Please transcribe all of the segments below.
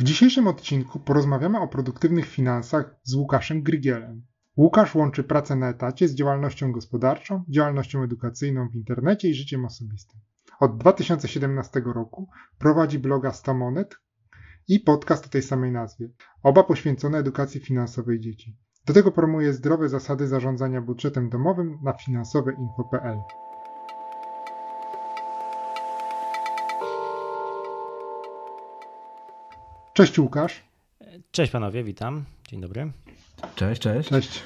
W dzisiejszym odcinku porozmawiamy o produktywnych finansach z Łukaszem Grygielem. Łukasz łączy pracę na etacie z działalnością gospodarczą, działalnością edukacyjną w internecie i życiem osobistym. Od 2017 roku prowadzi bloga 100 Monet i podcast o tej samej nazwie, oba poświęcone edukacji finansowej dzieci. Do tego promuje zdrowe zasady zarządzania budżetem domowym na finansoweinfo.pl. Cześć Łukasz. Cześć panowie, witam. Dzień dobry. Cześć, cześć. Cześć.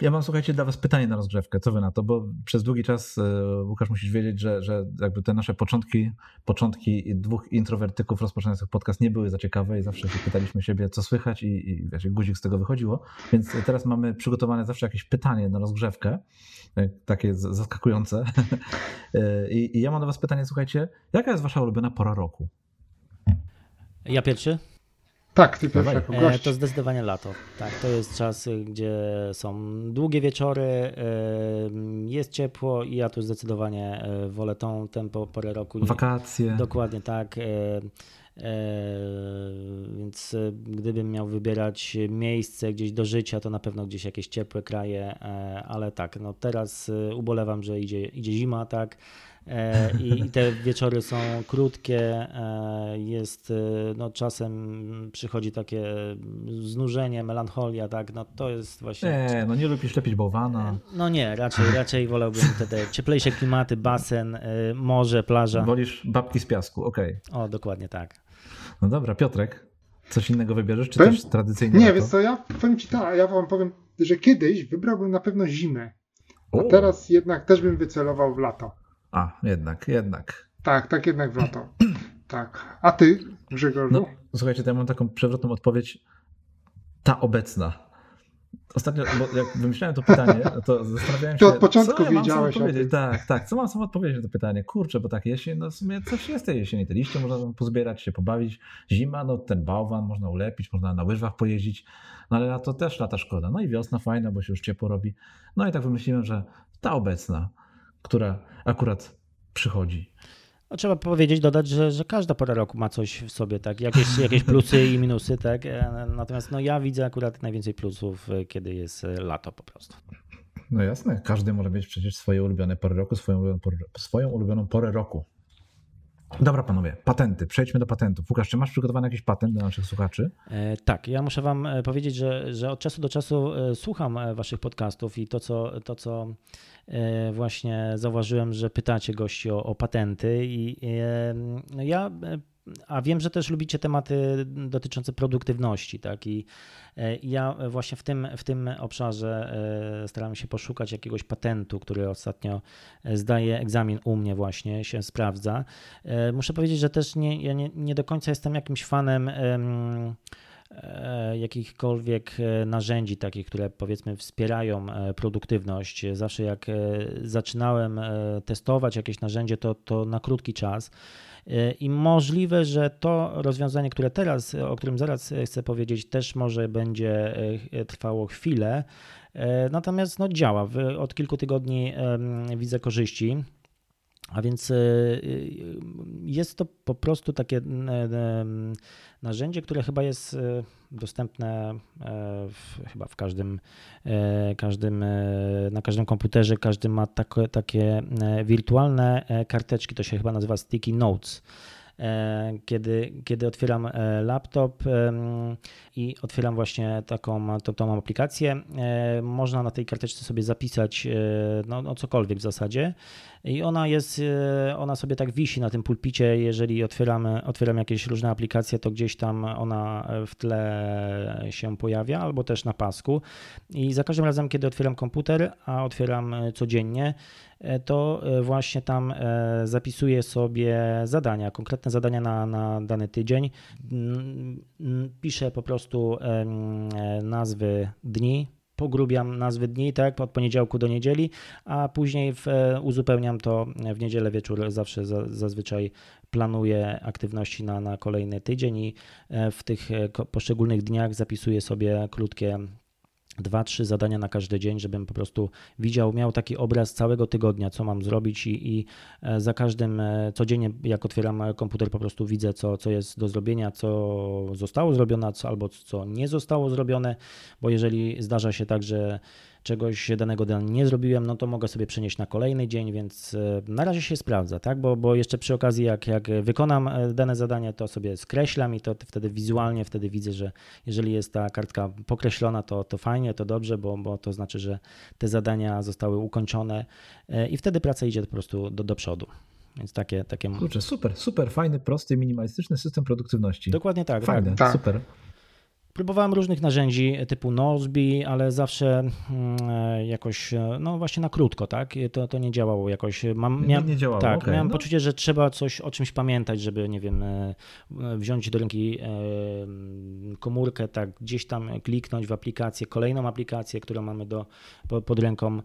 Ja mam, słuchajcie, dla was pytanie na rozgrzewkę. Co wy na to? Bo przez długi czas, e, Łukasz, musisz wiedzieć, że, że jakby te nasze początki, początki dwóch introwertyków rozpoczynających podcast nie były za ciekawe i zawsze się pytaliśmy siebie, co słychać i, i wiesz, guzik z tego wychodziło. Więc teraz mamy przygotowane zawsze jakieś pytanie na rozgrzewkę, e, takie zaskakujące. E, I, I ja mam do was pytanie, słuchajcie, jaka jest wasza ulubiona pora roku? Ja pierwszy? Tak, ty pierwszy jako gość. To zdecydowanie lato. Tak, to jest czas, gdzie są długie wieczory, jest ciepło i ja tu zdecydowanie e, wolę tą tempo porę roku. Wakacje. Dokładnie tak. E, e, więc gdybym miał wybierać miejsce gdzieś do życia, to na pewno gdzieś jakieś ciepłe kraje, ale tak, no teraz ubolewam, że idzie, idzie zima, tak E, i te wieczory są krótkie, e, jest, e, no czasem przychodzi takie znużenie, melancholia, tak, no to jest właśnie... Nie, no nie lubisz lepić bałwana. No nie, raczej, raczej wolałbym te, te cieplejsze klimaty, basen, morze, plaża. Wolisz babki z piasku, okej. Okay. O, dokładnie tak. No dobra, Piotrek, coś innego wybierzesz, czy powiem? też tradycyjnie? Nie, wiesz co, ja powiem ci tak, ja wam powiem, że kiedyś wybrałbym na pewno zimę, a o. teraz jednak też bym wycelował w lato. A, jednak, jednak. Tak, tak jednak w lato. tak. A ty, Grzegorzu? No, słuchajcie, to ja mam taką przewrotną odpowiedź. Ta obecna. Ostatnio, bo jak wymyślałem to pytanie, to zastanawiałem się. Ty od początku co ja wiedziałeś. Odpowiedzieć. Tak, tak. Co mam sam odpowiedzieć na to pytanie? Kurczę, bo tak jesień, no w sumie coś jest tej jesieni. Te liście można pozbierać, się pobawić. Zima, no ten bałwan można ulepić, można na łyżwach pojeździć. No ale lato też lata szkoda. No i wiosna fajna, bo się już ciepło robi. No i tak wymyśliłem, że ta obecna która akurat przychodzi. No, trzeba powiedzieć, dodać, że, że każda pora roku ma coś w sobie, tak? Jakieś, jakieś plusy i minusy, tak? E, natomiast no, ja widzę akurat najwięcej plusów, e, kiedy jest e, lato po prostu. No jasne, każdy może mieć przecież swoje ulubione pory roku, swoją ulubioną porę, swoją ulubioną porę roku. Dobra, panowie, patenty. Przejdźmy do patentów. Łukasz, czy masz przygotowany jakiś patent dla naszych słuchaczy? Tak, ja muszę Wam powiedzieć, że, że od czasu do czasu słucham Waszych podcastów i to, co, to, co właśnie zauważyłem, że pytacie gości o, o patenty i no ja e, a wiem, że też lubicie tematy dotyczące produktywności, tak? I e, ja właśnie w tym, w tym obszarze staram się poszukać jakiegoś patentu, który ostatnio zdaje egzamin u mnie właśnie, się sprawdza. Muszę powiedzieć, że też nie, ja nie, nie do końca jestem jakimś fanem E, jakichkolwiek e, narzędzi takich, które powiedzmy wspierają e, produktywność. Zawsze jak zaczynałem testować jakieś narzędzie, to, to na krótki czas. I możliwe, że to rozwiązanie, które teraz, o którym zaraz chcę powiedzieć, też może będzie trwało chwilę. Natomiast no, działa. Od kilku tygodni widzę korzyści. A więc e, e, jest to po prostu takie narzędzie, które chyba jest e, dostępne w, chyba w każdym, każdym, na każdym komputerze, każdy ma takie, takie wirtualne karteczki, to się chyba nazywa sticky notes. Kiedy, kiedy otwieram laptop i otwieram właśnie taką tą, tą aplikację, można na tej karteczce sobie zapisać no, no cokolwiek w zasadzie i ona jest, e, ona sobie tak wisi na tym pulpicie, jeżeli otwieramy, otwieram jakieś różne aplikacje, to gdzieś tam ona w tle się pojawia, albo też na pasku. I za każdym razem, kiedy otwieram komputer, a otwieram codziennie, e, to e, właśnie tam zapisuję sobie zadania, konkretne zadania na, na dany tydzień. Piszę po prostu nazwy dni, pogrubiam nazwy dni, tak, od poniedziałku do niedzieli, a później w, e, uzupełniam to w niedzielę wieczór. Zawsze za, zazwyczaj planuję aktywności na, na kolejny tydzień i e, w tych e, poszczególnych dniach zapisuję sobie krótkie dwa, trzy zadania na każdy dzień, żebym po prostu widział, miał taki obraz całego tygodnia, co mam zrobić i, i e, za każdym codziennie, jak otwieram komputer, po prostu widzę, co, co jest do zrobienia, co zostało zrobione, co, albo co nie zostało zrobione, bo jeżeli zdarza się tak, że czegoś danego dnia nie zrobiłem, no to mogę sobie przenieść na kolejny dzień, więc e, na razie się sprawdza, tak? Bo, bo jeszcze przy okazji, jak, jak wykonam e, dane zadanie, to sobie skreślam i to wtedy wizualnie wtedy widzę, że jeżeli jest ta kartka pokreślona, to, to fajnie, to dobrze, bo, bo to znaczy, że te zadania zostały ukończone e, i wtedy praca idzie po prostu do, do przodu. Więc takie, takie. Kurczę, super, super, fajny, prosty, minimalistyczny system produktywności. Dokładnie tak. Fajne, tak. super. Próbowałem różnych narzędzi typu Nozbi, ale zawsze mm, e, jakoś, e, no właśnie na krótko, tak? To, to nie działało jakoś. Mam, miałem, nie, nie działało, Tak, okay, miałem no. poczucie, że trzeba coś o czymś pamiętać, żeby, nie wiem, e, wziąć do ręki komórkę, tak gdzieś tam kliknąć w aplikację, kolejną aplikację, którą mamy do, pod ręką.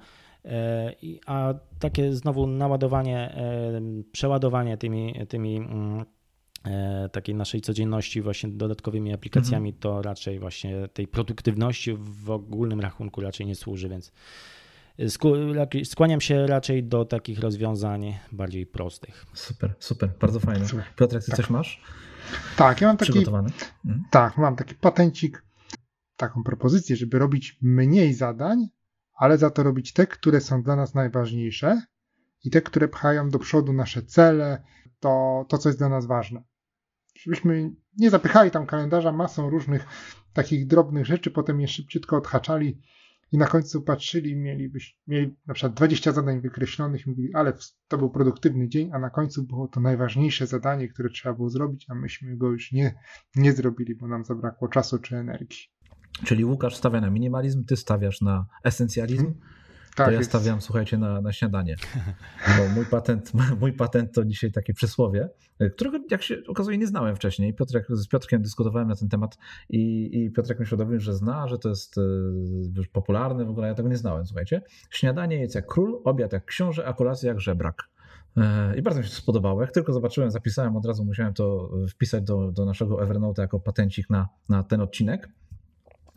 A takie znowu naładowanie, przeładowanie tymi, tymi mm, E, takiej naszej codzienności właśnie dodatkowymi aplikacjami, mhm. to raczej właśnie tej produktywności w ogólnym rachunku raczej nie służy, więc skłaniam się raczej do takich rozwiązań bardziej prostych. Super, super, bardzo fajne. Piotr, ty tak. coś masz? Tak, ja mam taki, mhm. tak, mam taki patencik, taką propozycję, żeby robić mniej zadań, ale za to robić te, które są dla nas najważniejsze i te, które pchają do przodu nasze cele, to, to co jest dla nas ważne żebyśmy nie zapychali tam kalendarza masą różnych takich drobnych rzeczy, potem je szybciutko odhaczali i na końcu patrzyli, mieli, mieli na przykład 20 zadań wykreślonych i mówili, ale to był produktywny dzień, a na końcu było to najważniejsze zadanie, które trzeba było zrobić, a myśmy go już nie, nie zrobili, bo nam zabrakło czasu czy energii. Czyli Łukasz stawia na minimalizm, ty stawiasz na esencjalizm. Hmm. Tak to ja jest. stawiam, słuchajcie, na, na śniadanie. Bo mój patent, mój patent to dzisiaj takie przysłowie, którego jak się okazuje nie znałem wcześniej. Piotrek, z Piotrkiem dyskutowałem na ten temat i, i Piotrek mi świadomił, że zna, że to jest e, popularne, w ogóle ja tego nie znałem, słuchajcie. Śniadanie jest jak król, obiad jak książę, a kolacja jak żebrak. E, I bardzo mi się to spodobało. Jak tylko zobaczyłem, zapisałem, od razu musiałem to wpisać do, do naszego Evernote jako patencik na, na ten odcinek.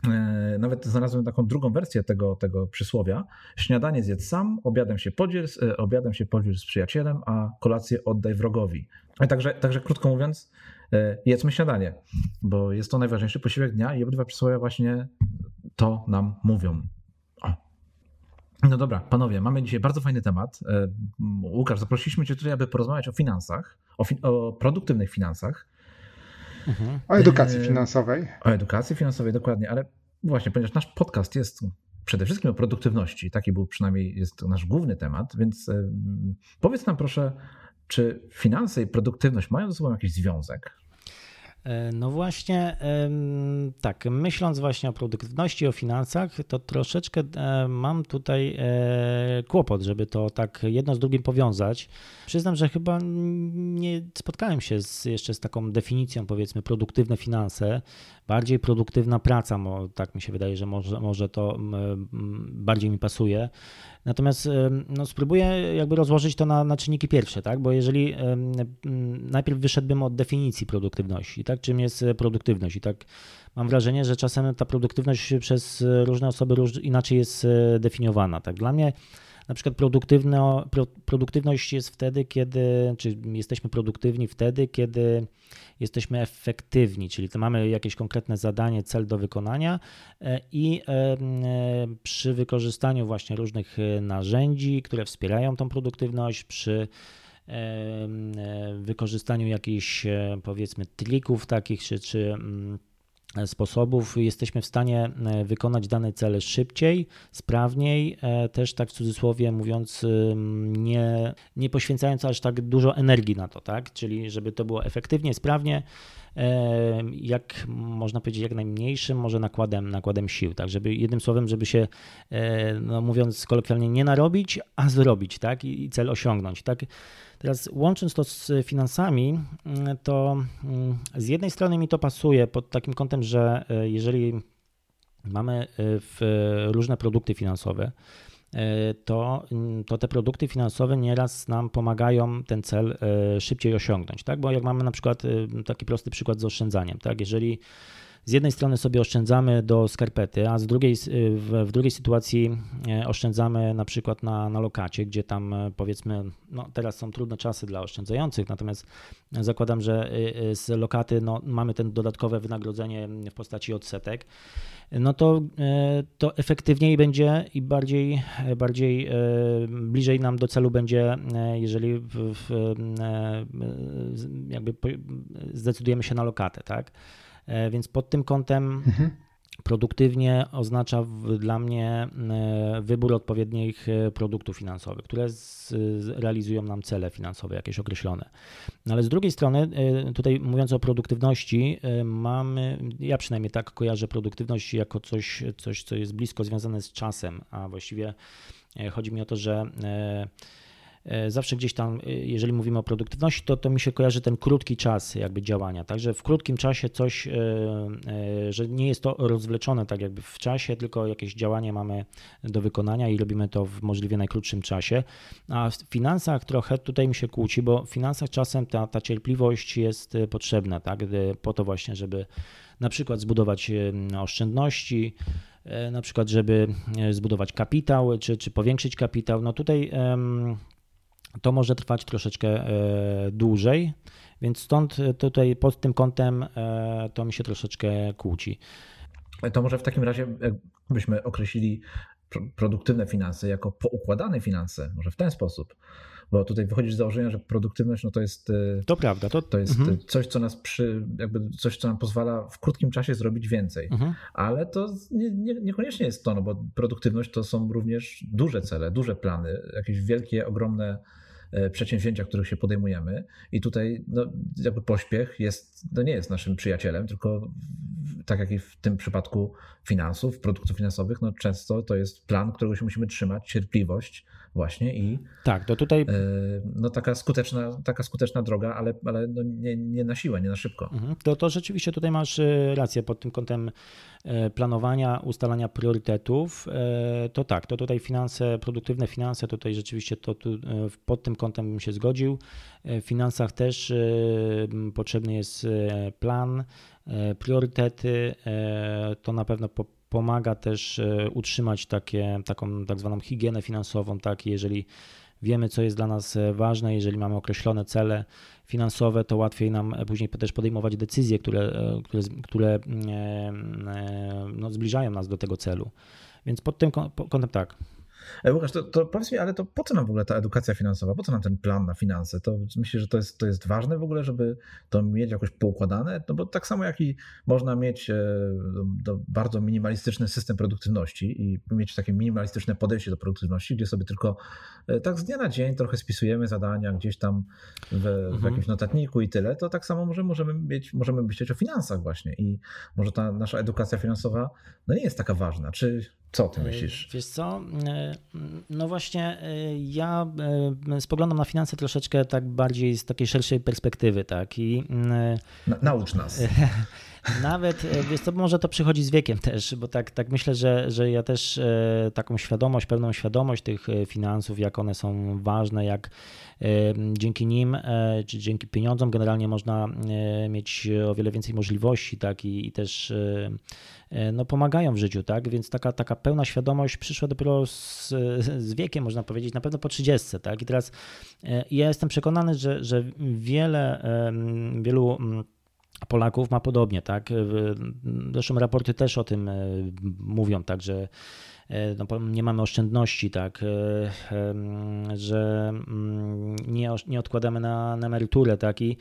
E, nawet znalazłem taką drugą wersję tego, tego przysłowia. Śniadanie zjedz sam, obiadem się, podziel, e, obiadem się podziel z przyjacielem, a kolację oddaj wrogowi. Także, także krótko mówiąc, e, jedzmy śniadanie, bo jest to najważniejszy posiłek dnia i obydwa przysłowia właśnie to nam mówią. No dobra, panowie, mamy dzisiaj bardzo fajny temat. Łukasz, zaprosiliśmy cię tutaj, aby porozmawiać o finansach, o, fi o produktywnych finansach. Mhm. O edukacji finansowej. O edukacji finansowej, dokładnie, ale właśnie, ponieważ nasz podcast jest przede wszystkim o produktywności, taki był przynajmniej jest nasz główny temat, więc powiedz nam proszę, czy finanse i produktywność mają ze sobą jakiś związek? E, no właśnie, tak, myśląc właśnie o produktywności, o finansach, to troszeczkę mam tutaj kłopot, żeby to tak jedno z drugim powiązać. Przyznam, że chyba nie spotkałem się z, jeszcze z taką definicją, powiedzmy, produktywne finanse, bardziej produktywna praca, tak mi się wydaje, że może, może to bardziej mi pasuje. Natomiast no, spróbuję jakby rozłożyć to na, na czynniki pierwsze, tak? bo jeżeli najpierw wyszedłbym od definicji produktywności, tak? czym jest produktywność i tak mam wrażenie, że czasem ta produktywność przez różne osoby róż, inaczej jest e, definiowana. Tak? Dla mnie na przykład produktywno, produktywność jest wtedy, kiedy, czy jesteśmy produktywni wtedy, kiedy jesteśmy efektywni, czyli to mamy jakieś konkretne zadanie, cel do wykonania e, i e, e, przy wykorzystaniu właśnie różnych narzędzi, które wspierają tą produktywność, przy wykorzystaniu jakichś powiedzmy trików takich, czy, czy mm, sposobów jesteśmy w stanie e, wykonać dane cele szybciej, sprawniej, e, też tak w cudzysłowie mówiąc, nie, nie poświęcając aż tak dużo energii na to, tak? Czyli żeby to było efektywnie, sprawnie, e, jak można powiedzieć, jak najmniejszym może nakładem, nakładem sił, tak? Żeby jednym słowem, żeby się, no mówiąc kolokwialnie, nie narobić, a zrobić, tak? I cel osiągnąć, tak? Teraz łącząc to z finansami, to mm, z jednej strony mi to pasuje pod takim kątem, że e, jeżeli mamy e, różne produkty finansowe, e, to, mm, to te produkty finansowe nieraz nam pomagają ten cel szybciej osiągnąć, tak? Bo jak mamy na przykład taki prosty przykład z oszczędzaniem, tak? Jeżeli z jednej strony sobie oszczędzamy do skarpety, a z drugiej, w, w drugiej sytuacji oszczędzamy na przykład na, na lokacie, gdzie tam powiedzmy, no teraz są trudne czasy dla oszczędzających, natomiast zakładam, że z lokaty no, mamy ten dodatkowe wynagrodzenie w postaci odsetek no to, to efektywniej będzie i bardziej, bardziej bliżej nam do celu będzie, jeżeli w, w, jakby zdecydujemy się na lokatę, tak? Więc pod tym kątem mhm. Produktywnie oznacza dla mnie e, wybór odpowiednich e, produktów finansowych, które realizują nam cele finansowe jakieś określone. No ale z drugiej strony, e, tutaj mówiąc o produktywności, mamy, ja przynajmniej tak kojarzę produktywność jako coś, coś co jest blisko związane z czasem, a właściwie chodzi mi o to, że E, zawsze gdzieś tam, e, jeżeli mówimy o produktywności, to, to mi się kojarzy ten krótki czas jakby działania. Także w krótkim czasie coś, e, że nie jest to rozwleczone tak jakby w czasie, tylko jakieś działanie mamy do wykonania i robimy to w możliwie najkrótszym czasie. A w finansach trochę tutaj mi się kłóci, bo w finansach czasem ta, ta cierpliwość jest potrzebna, tak? Po to właśnie, żeby na przykład zbudować oszczędności, na przykład, żeby zbudować kapitał, czy, czy powiększyć kapitał. No tutaj to może trwać troszeczkę e, dłużej, więc stąd tutaj pod tym kątem e, to mi się troszeczkę kłóci. To może w takim razie, jakbyśmy określili produktywne finanse jako poukładane finanse, może w ten sposób. Bo tutaj wychodzi z założenia, że produktywność no to jest. E, to prawda. To, to jest mhm. coś, co nas przy, jakby coś, co nam pozwala w krótkim czasie zrobić więcej. Mhm. Ale to nie, nie, niekoniecznie jest to, no bo produktywność to są również duże cele, duże plany, jakieś wielkie, ogromne E, przedsięwzięcia, których się podejmujemy. I tutaj no, jakby pośpiech jest, no nie jest naszym przyjacielem, tylko tak jak i w tym przypadku finansów, produktów finansowych, no często to jest plan, którego się musimy trzymać, cierpliwość właśnie i tak, to tutaj e, no taka skuteczna, taka skuteczna droga, ale, ale no nie, nie na siłę, nie na szybko. Mhm. To, to rzeczywiście tutaj masz e, rację pod tym kątem planowania, ustalania priorytetów, to tak, to tutaj finanse, produktywne finanse, tutaj rzeczywiście to pod tym kątem bym się zgodził. W finansach też potrzebny jest plan, E, priorytety. E, to na pewno pomaga też e, utrzymać takie, taką tak zwaną higienę finansową, tak, jeżeli wiemy, co jest dla nas ważne, jeżeli mamy określone cele finansowe, to łatwiej nam później też podejmować decyzje, które, które, które no, zbliżają nas do tego celu. Więc pod tym kątem tak. E, Łukasz, to, to powiedz mi, ale to po co nam w ogóle ta edukacja finansowa? Po co nam ten plan na finanse? To myślę, że to jest, to jest ważne w ogóle, żeby to mieć jakoś poukładane? No bo tak samo jak i można mieć e, do, bardzo minimalistyczny system produktywności i mieć takie minimalistyczne podejście do produktywności, gdzie sobie tylko e, tak z dnia na dzień trochę spisujemy zadania gdzieś tam w, w mhm. jakimś notatniku i tyle, to tak samo może, możemy mieć, możemy myśleć o finansach właśnie i może ta nasza edukacja finansowa no nie jest taka ważna. Czy co ty myślisz? Wiesz co, no właśnie, e, ja e, spoglądam na finanse troszeczkę tak bardziej z takiej szerszej perspektywy, tak? I, e, na, naucz nas. Nawet, wiesz co, może to przychodzi z wiekiem też, bo tak, tak myślę, że, że ja też taką świadomość, pełną świadomość tych finansów, jak one są ważne, jak dzięki nim, czy dzięki pieniądzom generalnie można mieć o wiele więcej możliwości, tak, i, i też no, pomagają w życiu, tak, więc taka, taka pełna świadomość przyszła dopiero z, z wiekiem, można powiedzieć, na pewno po 30, tak, i teraz ja jestem przekonany, że, że wiele, wielu mm, Polaków ma podobnie, tak? Zresztą raporty też o tym mówią, tak, że no, nie mamy oszczędności, tak, że mm, nie, nie odkładamy na, na emeryturę, tak, i,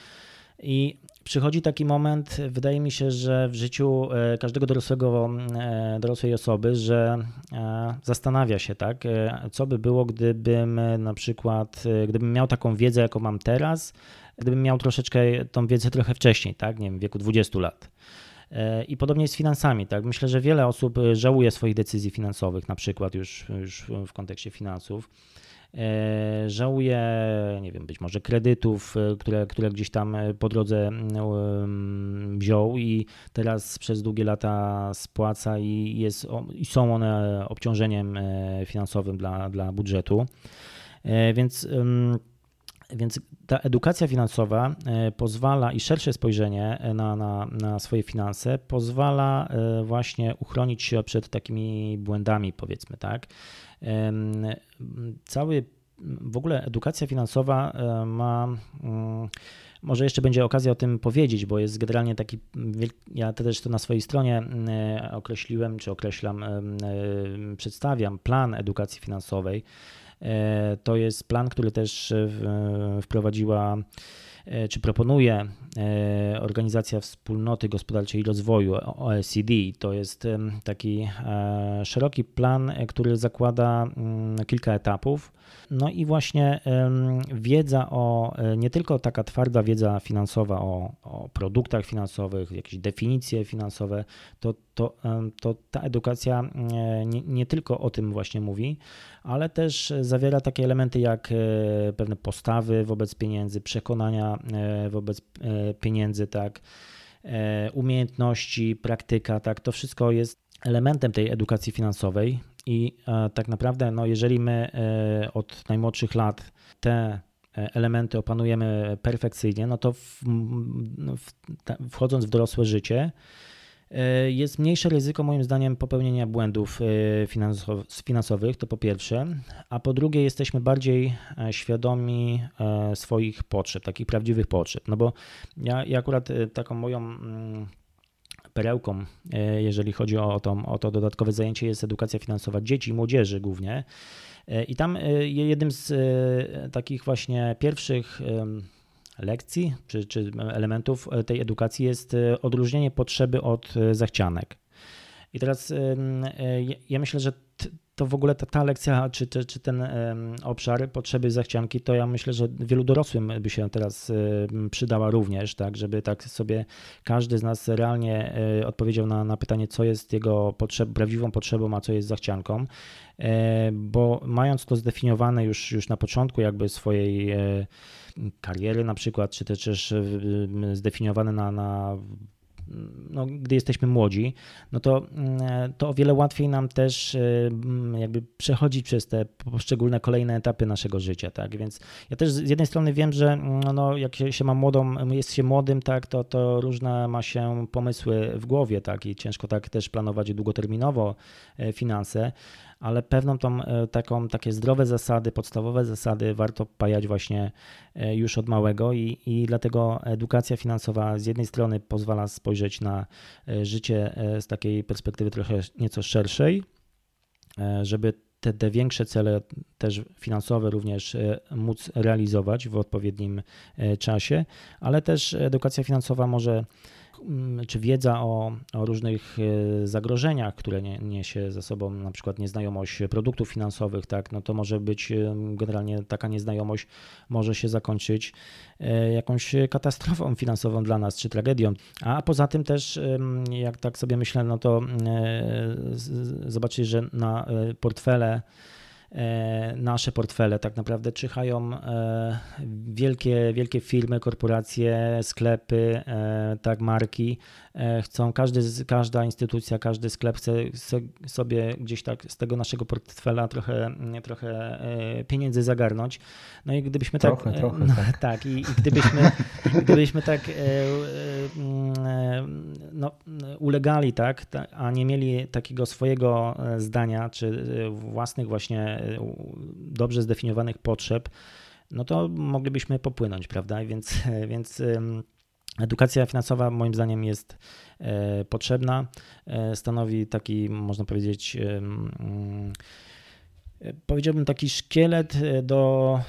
i przychodzi taki moment, wydaje mi się, że w życiu e, każdego dorosłego, e, dorosłej osoby, że e, zastanawia się, tak, co by było, gdybym na przykład, gdybym miał taką wiedzę, jaką mam teraz, gdybym miał troszeczkę tą wiedzę trochę wcześniej, tak, nie wiem, w wieku 20 lat. I podobnie jest z finansami. Tak? Myślę, że wiele osób żałuje swoich decyzji finansowych, na przykład już, już w kontekście finansów. E, żałuję, nie wiem, być może kredytów, e, które, które gdzieś tam e, po drodze wziął i teraz przez długie lata spłaca i, jest, i są one obciążeniem finansowym dla, dla budżetu. Więc Więc ta edukacja finansowa pozwala i szersze spojrzenie na, na, na swoje finanse pozwala właśnie uchronić się przed takimi błędami, powiedzmy, tak. Cały w ogóle edukacja finansowa ma mm, może jeszcze będzie okazja o tym powiedzieć, bo jest generalnie taki, ja też to na swojej stronie e, określiłem, czy określam, e, przedstawiam plan edukacji finansowej. E, to jest plan, który też wprowadziła czy proponuje Organizacja Wspólnoty Gospodarczej i Rozwoju OECD. To jest taki szeroki plan, który zakłada mm, kilka etapów no i właśnie wiedza o, e, nie tylko taka twarda wiedza finansowa o, o produktach finansowych, jakieś definicje finansowe, to, to, to ta edukacja e, nie, nie tylko o tym właśnie mówi, ale też zawiera takie elementy jak e, pewne postawy wobec pieniędzy, przekonania wobec pieniędzy, tak, umiejętności, praktyka, tak, to wszystko jest elementem tej edukacji finansowej i e, tak naprawdę, no jeżeli my e, od najmłodszych lat te e, elementy opanujemy perfekcyjnie, no to w, w, wchodząc w dorosłe życie, jest mniejsze ryzyko, moim zdaniem, popełnienia błędów finansowych, to po pierwsze, a po drugie, jesteśmy bardziej świadomi swoich potrzeb, takich prawdziwych potrzeb. No bo ja, ja akurat taką moją mm, perełką, e, jeżeli chodzi o to, o to dodatkowe zajęcie, jest edukacja finansowa dzieci i młodzieży głównie. E, I tam e, jednym z takich właśnie pierwszych lekcji czy, czy elementów tej edukacji jest odróżnienie potrzeby od zachcianek. I teraz ja myślę, że to w ogóle ta, ta lekcja, czy, czy, czy ten obszar potrzeby zachcianki, to ja myślę, że wielu dorosłym by się teraz przydała również, tak, żeby tak sobie każdy z nas realnie e, odpowiedział na, na pytanie, co jest jego potrzeb, prawdziwą potrzebą, a co jest zachcianką, e, bo mając to zdefiniowane już, już na początku jakby swojej e, kariery na przykład, czy też zdefiniowane na, na no, gdy jesteśmy młodzi, no to, mm, to o wiele łatwiej nam też y, mm, jakby przechodzić przez te poszczególne kolejne etapy naszego życia, tak, więc ja też z jednej strony wiem, że mm, no, jak się, ma młodą, jest się młodym, tak, to, to różne ma się pomysły w głowie, tak, i ciężko tak też planować długoterminowo e, finanse, ale pewną tą e, taką, takie zdrowe zasady, podstawowe zasady warto pajać właśnie e, już od małego i, i dlatego edukacja finansowa z jednej strony pozwala spojrzeć na e, życie z takiej perspektywy trochę nieco szerszej, żeby te, te większe cele też finansowe również móc realizować w odpowiednim czasie, ale też edukacja finansowa może czy wiedza o, o różnych e, zagrożeniach, które nie, niesie ze sobą na przykład nieznajomość produktów finansowych, tak, no to może być e, generalnie taka nieznajomość może się zakończyć e, jakąś katastrofą finansową dla nas, czy tragedią. A poza tym też, jak tak sobie myślę, no to zobaczyć, że na portfele nasze portfele. Tak naprawdę czyhają e, wielkie, wielkie firmy, korporacje, sklepy, e, tak, marki. Chcą, każdy, każda instytucja, każdy sklep chce sobie gdzieś tak z tego naszego portfela trochę, trochę pieniędzy zagarnąć. No i gdybyśmy trochę, tak. Trochę, no, tak. tak, i, i gdybyśmy, gdybyśmy tak no, ulegali, tak, a nie mieli takiego swojego zdania, czy własnych właśnie dobrze zdefiniowanych potrzeb, no to moglibyśmy popłynąć, prawda? Więc, więc edukacja finansowa moim zdaniem jest e, potrzebna, e, stanowi taki, można powiedzieć, powiedziałbym taki szkielet, e, do,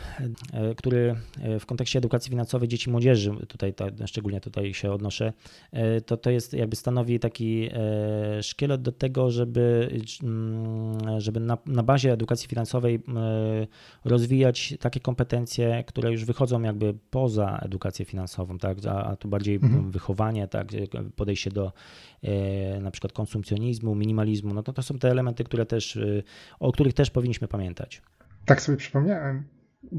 e, który e, w kontekście edukacji finansowej dzieci i młodzieży, tutaj szczególnie tutaj się odnoszę, to, to jest jakby stanowi taki szkielet do tego, żeby, mm, żeby na, na bazie edukacji finansowej rozwijać takie kompetencje, które już wychodzą jakby poza edukację finansową, tak? a, a tu bardziej mhm. wychowanie, tak? podejście do na przykład konsumpcjonizmu, minimalizmu, no to to są te elementy, które też, o których też powinniśmy pamiętać. Tak sobie przypomniałem,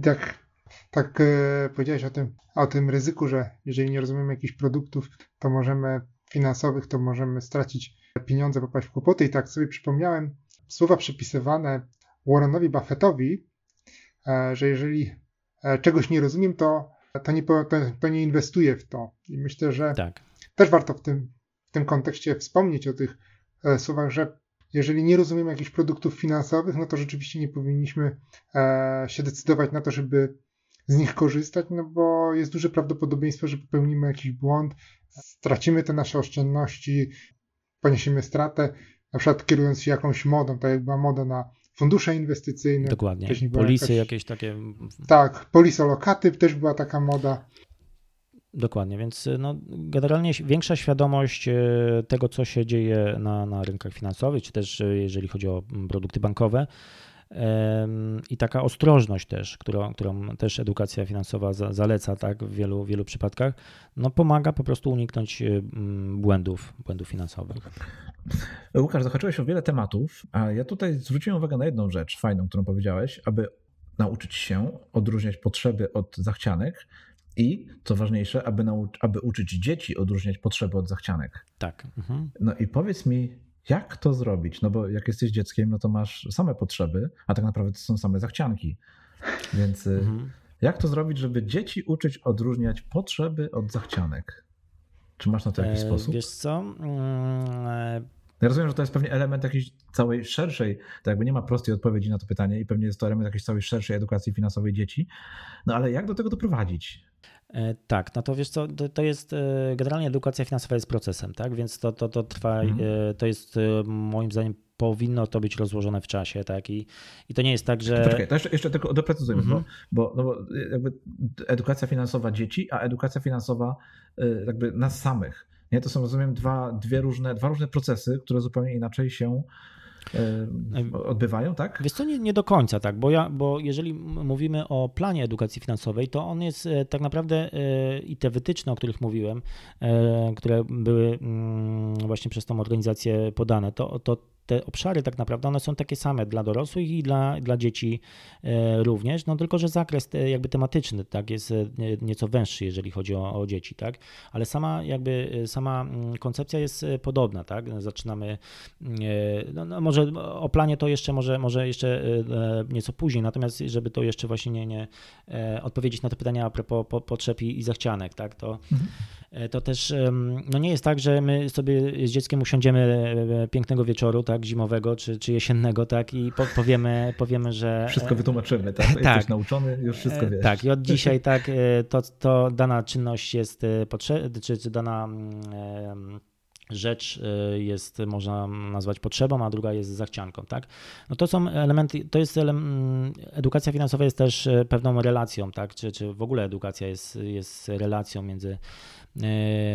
jak tak e, powiedziałeś o tym, o tym ryzyku, że jeżeli nie rozumiemy jakichś produktów, to możemy finansowych, to możemy stracić pieniądze, popaść w kłopoty. I tak sobie przypomniałem słowa przypisywane Warrenowi Buffettowi, e, że jeżeli czegoś nie rozumiem, to, to, nie, to, to nie inwestuję w to. I myślę, że tak. też warto w tym, tym kontekście wspomnieć o tych słowach, że jeżeli nie rozumiemy jakichś produktów finansowych, no to rzeczywiście nie powinniśmy się decydować na to, żeby z nich korzystać, no bo jest duże prawdopodobieństwo, że popełnimy jakiś błąd, stracimy te nasze oszczędności, poniesiemy stratę, na przykład kierując się jakąś modą, tak jak była moda na fundusze inwestycyjne. Dokładnie. Polisy jakaś, jakieś takie. Tak, polisolokaty też była taka moda. Dokładnie, więc no, generalnie większa świadomość e, tego, co się dzieje na, na rynkach finansowych, czy też e, jeżeli chodzi o produkty bankowe, i taka ostrożność też, którą, którą też edukacja finansowa zaleca tak, w wielu, wielu przypadkach, no pomaga po prostu uniknąć błędów, błędów finansowych. Łukasz, zahaczyłeś o wiele tematów, a ja tutaj zwróciłem uwagę na jedną rzecz fajną, którą powiedziałeś, aby nauczyć się odróżniać potrzeby od zachcianek i, co ważniejsze, aby, nauc- aby uczyć dzieci odróżniać potrzeby od zachcianek. Tak. Mhm. No i powiedz mi, jak to zrobić? No bo jak jesteś dzieckiem, no to masz same potrzeby, a tak naprawdę to są same zachcianki. Więc y, mhm. jak to zrobić, żeby dzieci uczyć odróżniać potrzeby od zachcianek? Czy masz na to jakiś e, sposób? Wiesz co? Mm, ja rozumiem, że to jest pewnie element jakiejś całej szerszej, to jakby nie ma prostej odpowiedzi na to pytanie i pewnie jest to element jakiejś całej szerszej edukacji finansowej dzieci. No ale jak do tego doprowadzić? E, tak, no to wiesz co, to, jest e, generalnie edukacja finansowa jest procesem, tak? Więc to, to, to trwa, mhm. E, to jest moim zdaniem powinno to być rozłożone w czasie, tak? I, i to nie jest tak, że. Poczekaj, to jeszcze, jeszcze tylko doprecyzujmy, mhm. bo, bo, no bo jakby edukacja finansowa dzieci, a edukacja finansowa jakby nas samych. Nie, to są, rozumiem, dwa, dwie różne, dwa różne procesy, które zupełnie inaczej się odbywają, tak? Wiesz co, nie, nie, do końca tak, bo, ja, bo jeżeli mówimy o planie edukacji finansowej, to on jest e, tak naprawdę e, i te wytyczne, o których mówiłem, e, które były mm, właśnie przez tą organizację podane, to, to te obszary tak naprawdę one są takie same dla dorosłych i dla, dla dzieci e, również, no tylko, że zakres jakby tematyczny tak jest e, nieco węższy, jeżeli chodzi o, o dzieci, tak, ale sama jakby e, sama mm, koncepcja jest podobna, tak, zaczynamy, no, no może o planie to jeszcze może, może jeszcze nieco później, natomiast żeby to jeszcze właśnie nie, nie odpowiedzieć na to pytania a propos potrzeb i zachcianek, tak, to mhm. to też no nie jest tak, że my sobie z dzieckiem usiądziemy pięknego wieczoru, tak, tak, zimowego czy, czy jesiennego, tak, i po, powiemy, powiemy, że... Wszystko wytłumaczymy, tak? tak. Jesteś nauczony, już wszystko wiesz. Tak, i od dzisiaj tak, e, to, to dana czynność jest e, potrzebna, czy, czy dana mm, rzecz e, jest, można nazwać potrzebą, a druga jest zachcianką, tak? No to są elementy, to jest mm, edukacja finansowa jest też pewną relacją, tak? Czy, czy w ogóle edukacja jest, jest relacją między E,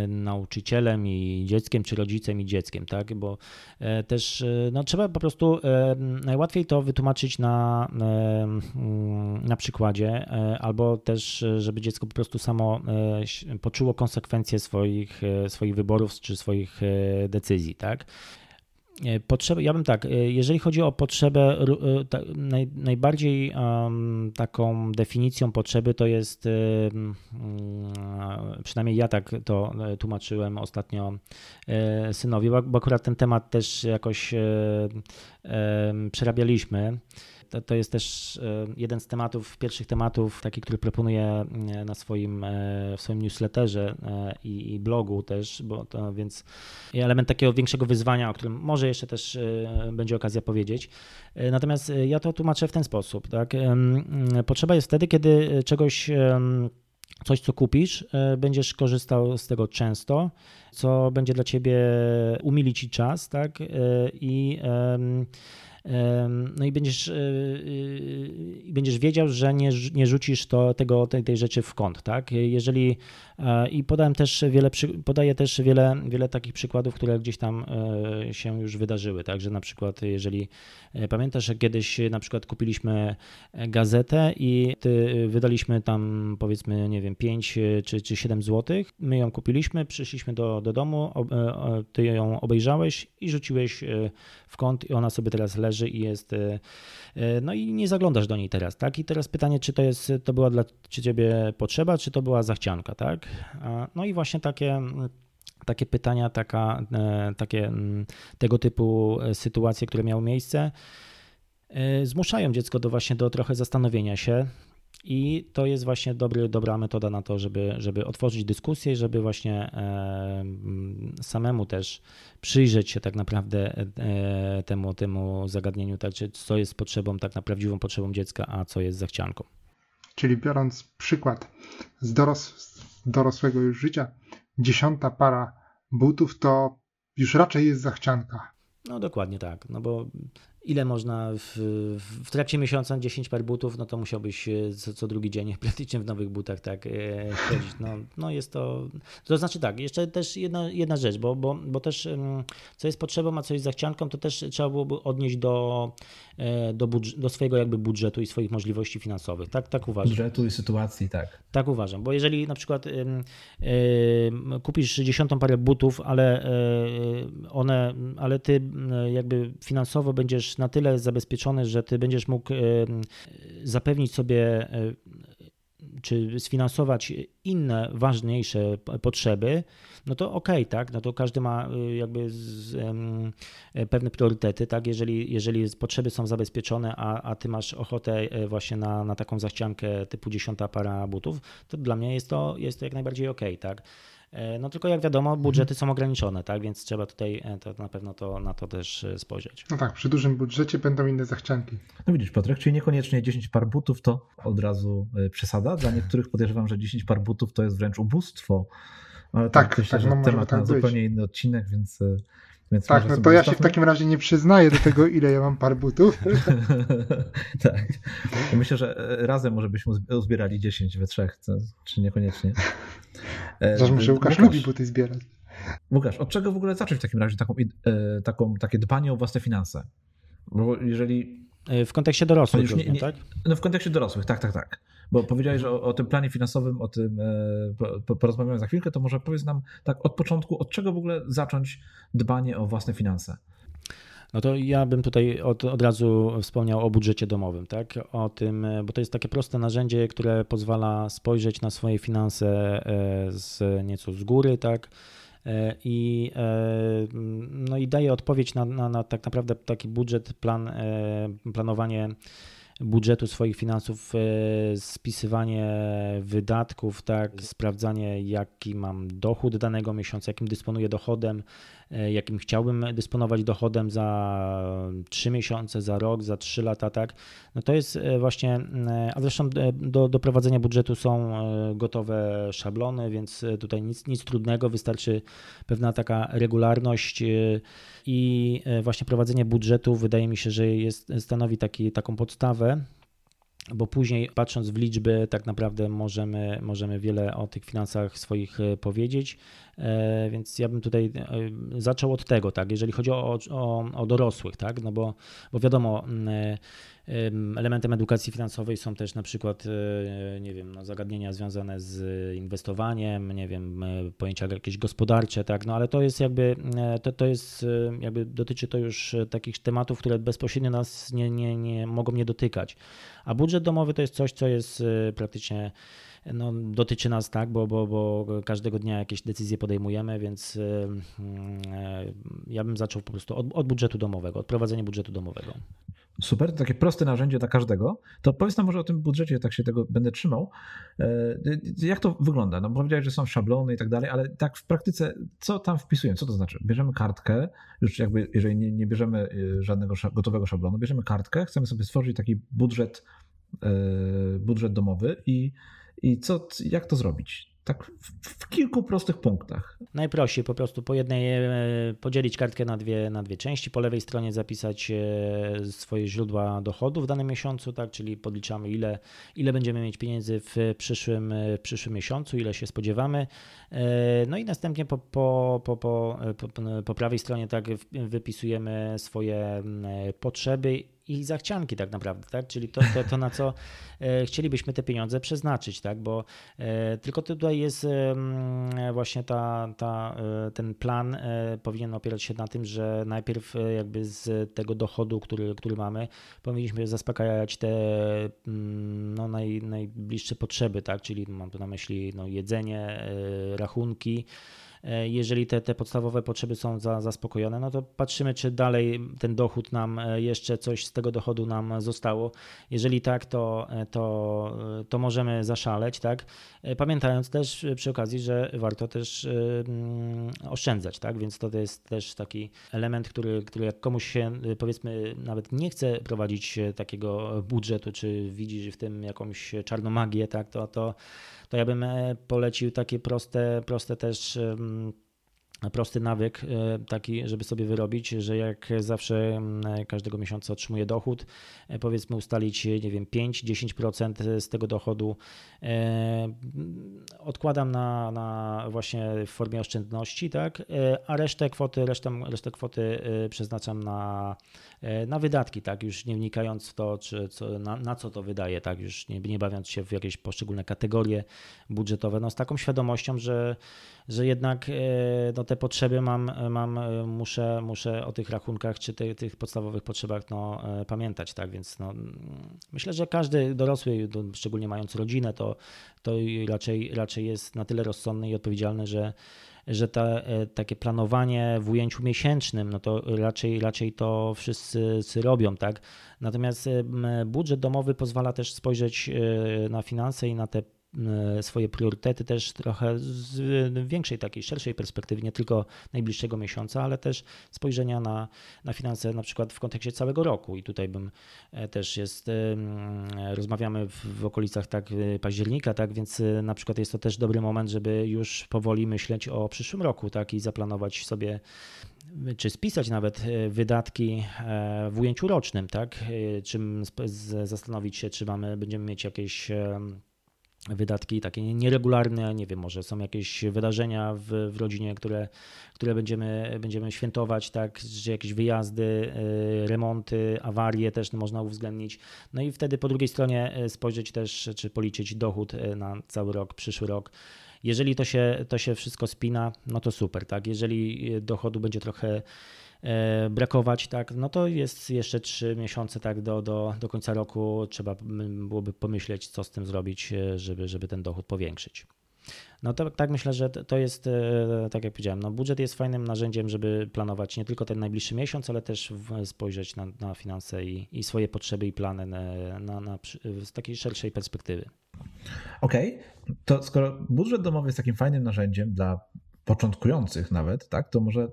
nauczycielem i dzieckiem, czy rodzicem i dzieckiem, tak? Bo e, też e, no, trzeba po prostu najłatwiej to wytłumaczyć na, na przykładzie, albo też, żeby dziecko po prostu samo poczuło konsekwencje swoich, swoich wyborów czy swoich decyzji, tak? E, potrzebę, ja bym tak, e, jeżeli chodzi o potrzebę, e, naj, najbardziej taką definicją potrzeby to jest, przynajmniej ja tak to tłumaczyłem ostatnio synowi, bo akurat ten temat też jakoś przerabialiśmy to, to jest też e, jeden z tematów, pierwszych tematów, taki, który proponuję e, na swoim, e, w swoim newsletterze i, i blogu też, bo to więc element takiego większego wyzwania, o którym może jeszcze też będzie okazja powiedzieć. Natomiast ja to tłumaczę w ten sposób. Tak? Potrzeba jest wtedy, kiedy czegoś coś, co kupisz, będziesz korzystał z tego często, co będzie dla ciebie umilić ci czas, tak? I no i będziesz, e, e, będziesz wiedział, że nie, nie rzucisz to, tego, tej, tej rzeczy w kąt, tak? Jeżeli e, i podałem też wiele, podaję też wiele, wiele takich przykładów, które gdzieś tam się już wydarzyły, tak? Że na przykład jeżeli pamiętasz, że kiedyś na przykład kupiliśmy gazetę i wydaliśmy tam powiedzmy, nie wiem, 5 czy, czy 7 złotych, my ją kupiliśmy, przyszliśmy do, do domu, ty ją obejrzałeś i rzuciłeś w kąt i ona sobie teraz leży leży i jest. E, e, no i nie zaglądasz do niej teraz, tak? I teraz pytanie, czy to jest, to była dla ciebie potrzeba, czy to była zachcianka, tak? No i właśnie takie takie pytania, taka, e, takie tego typu sytuacje, które miały miejsce, zmuszają dziecko do właśnie do trochę zastanowienia się, I to jest właśnie dobry, dobra metoda na to, żeby, żeby otworzyć dyskusję, żeby właśnie e, samemu też przyjrzeć się tak naprawdę e, temu, temu zagadnieniu, tak, co jest potrzebą, tak na prawdziwą potrzebą dziecka, a co jest zachcianką. Czyli biorąc przykład z, doros z dorosłego już życia, dziesiąta para butów to już raczej jest zachcianka. No dokładnie tak, no bo ile można w, w trakcie miesiąca 10 par butów, no to musiałbyś e, co, co drugi dzień praktycznie w nowych butach tak e, chodzić. No, no jest to, to znaczy tak, jeszcze też jedna, jedna rzecz, bo, bo, bo też co jest potrzebą, a co jest zachcianką, to też trzeba byłoby odnieść do, e, do, do swojego jakby budżetu i swoich możliwości finansowych. Tak, tak uważam. Budżetu i sytuacji, tak. Tak uważam, bo jeżeli na przykład y, y, kupisz dziesiątą parę butów, ale y, one, ale ty jakby finansowo będziesz na tyle zabezpieczony, że ty będziesz mógł zapewnić sobie czy sfinansować inne ważniejsze potrzeby, no to okej, okay, tak, no to każdy ma y, jakby z, um, pewne priorytety, tak, jeżeli, jeżeli potrzeby są zabezpieczone, a, a ty masz ochotę e, właśnie na, na taką zachciankę typu dziesiąta para butów, to dla mnie jest to, jest to jak najbardziej okej, okay, tak. E, no tylko jak wiadomo, budżety są ograniczone, tak? Więc trzeba tutaj e, to na pewno to, na to też e, spojrzeć. No tak, przy dużym budżecie będą inne zachcianki. No widzisz, Piotrek, czyli niekoniecznie 10 par butów to od razu przesada. Dla niektórych podejrzewam, że 10 par butów to jest wręcz ubóstwo. Ale tak, tak, myślę, tak, no temat tak na być. zupełnie inny odcinek, więc więc tak, no to ja się w takim razie nie przyznaję do tego, ile ja mam par butów. tak. Myślę, że razem może byśmy uzbierali 10 we trzech, czy niekoniecznie. Zresztą, że Łukasz, Łukasz lubi buty zbierać. Łukasz, od czego w ogóle zacząć w takim razie taką, e, taką, takie dbanie o własne finanse? Bo jeżeli... E, w kontekście dorosłych, nie, nie, tak? No w kontekście dorosłych, tak, tak, tak. Bo powiedziałeś o, o tym planie finansowym, o tym e, porozmawiamy za chwilkę, to może powiedz nam tak od początku, od czego w ogóle zacząć dbanie o własne finanse? No to ja bym tutaj od, od razu wspomniał o budżecie domowym, tak? O tym, bo to jest takie proste narzędzie, które pozwala spojrzeć na swoje finanse e, z nieco z góry, tak? E, I, e, no i daje odpowiedź na, na, na tak naprawdę taki budżet, plan, planowanie budżetu swoich finansów, spisywanie wydatków, tak, sprawdzanie jaki mam dochód danego miesiąca, jakim dysponuję dochodem, E, jakim chciałbym dysponować dochodem za 3 miesiące, za rok, za 3 lata, tak, no to jest e, właśnie, e, a zresztą do, do prowadzenia budżetu są gotowe szablony, więc tutaj nic, nic trudnego, wystarczy pewna taka regularność i właśnie prowadzenie budżetu wydaje mi się, że jest, stanowi taki, taką podstawę, bo później patrząc w liczby, tak naprawdę możemy, możemy wiele o tych finansach swoich powiedzieć. E, więc ja bym tutaj e, zaczął od tego, tak, jeżeli chodzi o, o, o dorosłych, tak, no bo, bo wiadomo, e, elementem edukacji finansowej są też na przykład, nie wiem, no, zagadnienia związane z inwestowaniem, nie wiem, pojęcia jakieś gospodarcze, tak, no ale to jest jakby, to, to jest jakby, dotyczy to już takich tematów, które bezpośrednio nas nie, nie, nie mogą nie dotykać. A budżet domowy to jest coś, co jest praktycznie no, dotyczy nas, tak, bo, bo, bo każdego dnia jakieś decyzje podejmujemy, więc e, ja bym zaczął po prostu od, od budżetu domowego, od prowadzenia budżetu domowego. Super, to takie proste narzędzie dla każdego. To powiedz nam może o tym budżecie, tak się tego będę trzymał. E, jak to wygląda? No powiedziałeś, że są szablony i tak dalej, ale tak w praktyce, co tam wpisujemy? Co to znaczy? Bierzemy kartkę, już jakby, jeżeli nie, nie bierzemy żadnego gotowego szablonu, bierzemy kartkę, chcemy sobie stworzyć taki budżet, budżet domowy i i co, jak to zrobić? Tak w, w, kilku prostych punktach. Najprościej po prostu po jednej e, podzielić kartkę na dwie, na dwie części. Po lewej stronie zapisać e, swoje źródła dochodu w danym miesiącu, tak, czyli podliczamy ile, ile będziemy mieć pieniędzy w przyszłym, e, w przyszłym miesiącu, ile się spodziewamy. No i następnie po, po, po, po, po prawej stronie tak wypisujemy swoje potrzeby ich zachcianki tak naprawdę, tak? Czyli to, to, to na co e, chcielibyśmy te pieniądze przeznaczyć, tak? Bo e, tylko tutaj jest właśnie ta, ta, e, ten plan powinien opierać się na tym, że najpierw jakby z tego dochodu, który, który mamy, powinniśmy zaspokajać te mm, no, naj, najbliższe potrzeby, tak? Czyli mam tu na myśli no, jedzenie, rachunki, jeżeli te, te podstawowe potrzeby są za, zaspokojone, no to patrzymy, czy dalej ten dochód nam, e, jeszcze coś z tego dochodu nam zostało. Jeżeli tak, to, e, to, to możemy zaszaleć, tak? Pamiętając też przy okazji, że warto też mm, oszczędzać, tak? Więc to jest też taki element, który, który jak komuś się powiedzmy nawet nie chce prowadzić takiego budżetu, czy widzi w tym jakąś czarną magię, tak? To, to to ja bym e, polecił takie proste, proste też prosty nawyk e, taki, żeby sobie wyrobić, że jak zawsze każdego miesiąca otrzymuję dochód, e, powiedzmy ustalić, nie wiem, 5-10% z tego dochodu. Odkładam na, na właśnie w formie oszczędności, tak, a resztę kwoty, resztę, resztę kwoty przeznaczam na, na wydatki, tak, już nie wnikając w to, czy co, na, na co to wydaje, tak, już nie, nie bawiąc się w jakieś poszczególne kategorie budżetowe, no z taką świadomością, że że jednak e, no, te potrzeby mam, mam e, muszę, muszę o tych rachunkach czy tych, tych podstawowych potrzebach no, e, pamiętać, tak, więc no, myślę, że każdy dorosły, szczególnie mając rodzinę, to, to raczej, raczej jest na tyle rozsądny i odpowiedzialny, że że ta, takie planowanie w ujęciu miesięcznym, no to raczej, raczej to wszyscy robią, tak? Natomiast budżet domowy pozwala też spojrzeć na finanse i na te E, swoje priorytety też trochę z większej, takiej szerszej perspektywy, nie tylko najbliższego miesiąca, ale też spojrzenia na, na finanse na przykład w kontekście całego roku. I tutaj bym e, też jest, e, rozmawiamy w, w okolicach tak października, tak, więc na przykład jest to też dobry moment, żeby już powoli myśleć o przyszłym roku, tak, i zaplanować sobie czy spisać nawet wydatki w ujęciu rocznym, tak? Czym zastanowić się, czy mamy, będziemy mieć jakieś wydatki takie nieregularne, nie wiem, może są jakieś wydarzenia w, w rodzinie, które, które będziemy, będziemy świętować, tak, że jakieś wyjazdy, y, remonty, awarie też można uwzględnić. No i wtedy po drugiej stronie y, spojrzeć też, czy policzyć dochód y, na cały rok, przyszły rok. Jeżeli to się, to się wszystko spina, no to super, tak. Jeżeli dochodu będzie trochę brakować, tak, no to jest jeszcze trzy miesiące tak do, do, do końca roku. Trzeba byłoby pomyśleć, co z tym zrobić, e, żeby, żeby ten dochód powiększyć. No to tak myślę, że to jest, e, tak jak powiedziałem, no budżet jest fajnym narzędziem, żeby planować nie tylko ten najbliższy miesiąc, ale też spojrzeć na, na finanse i, i swoje potrzeby i plany na, na, na, z takiej szerszej perspektywy. Okej, okay. to skoro budżet domowy jest takim fajnym narzędziem dla początkujących nawet, tak, to może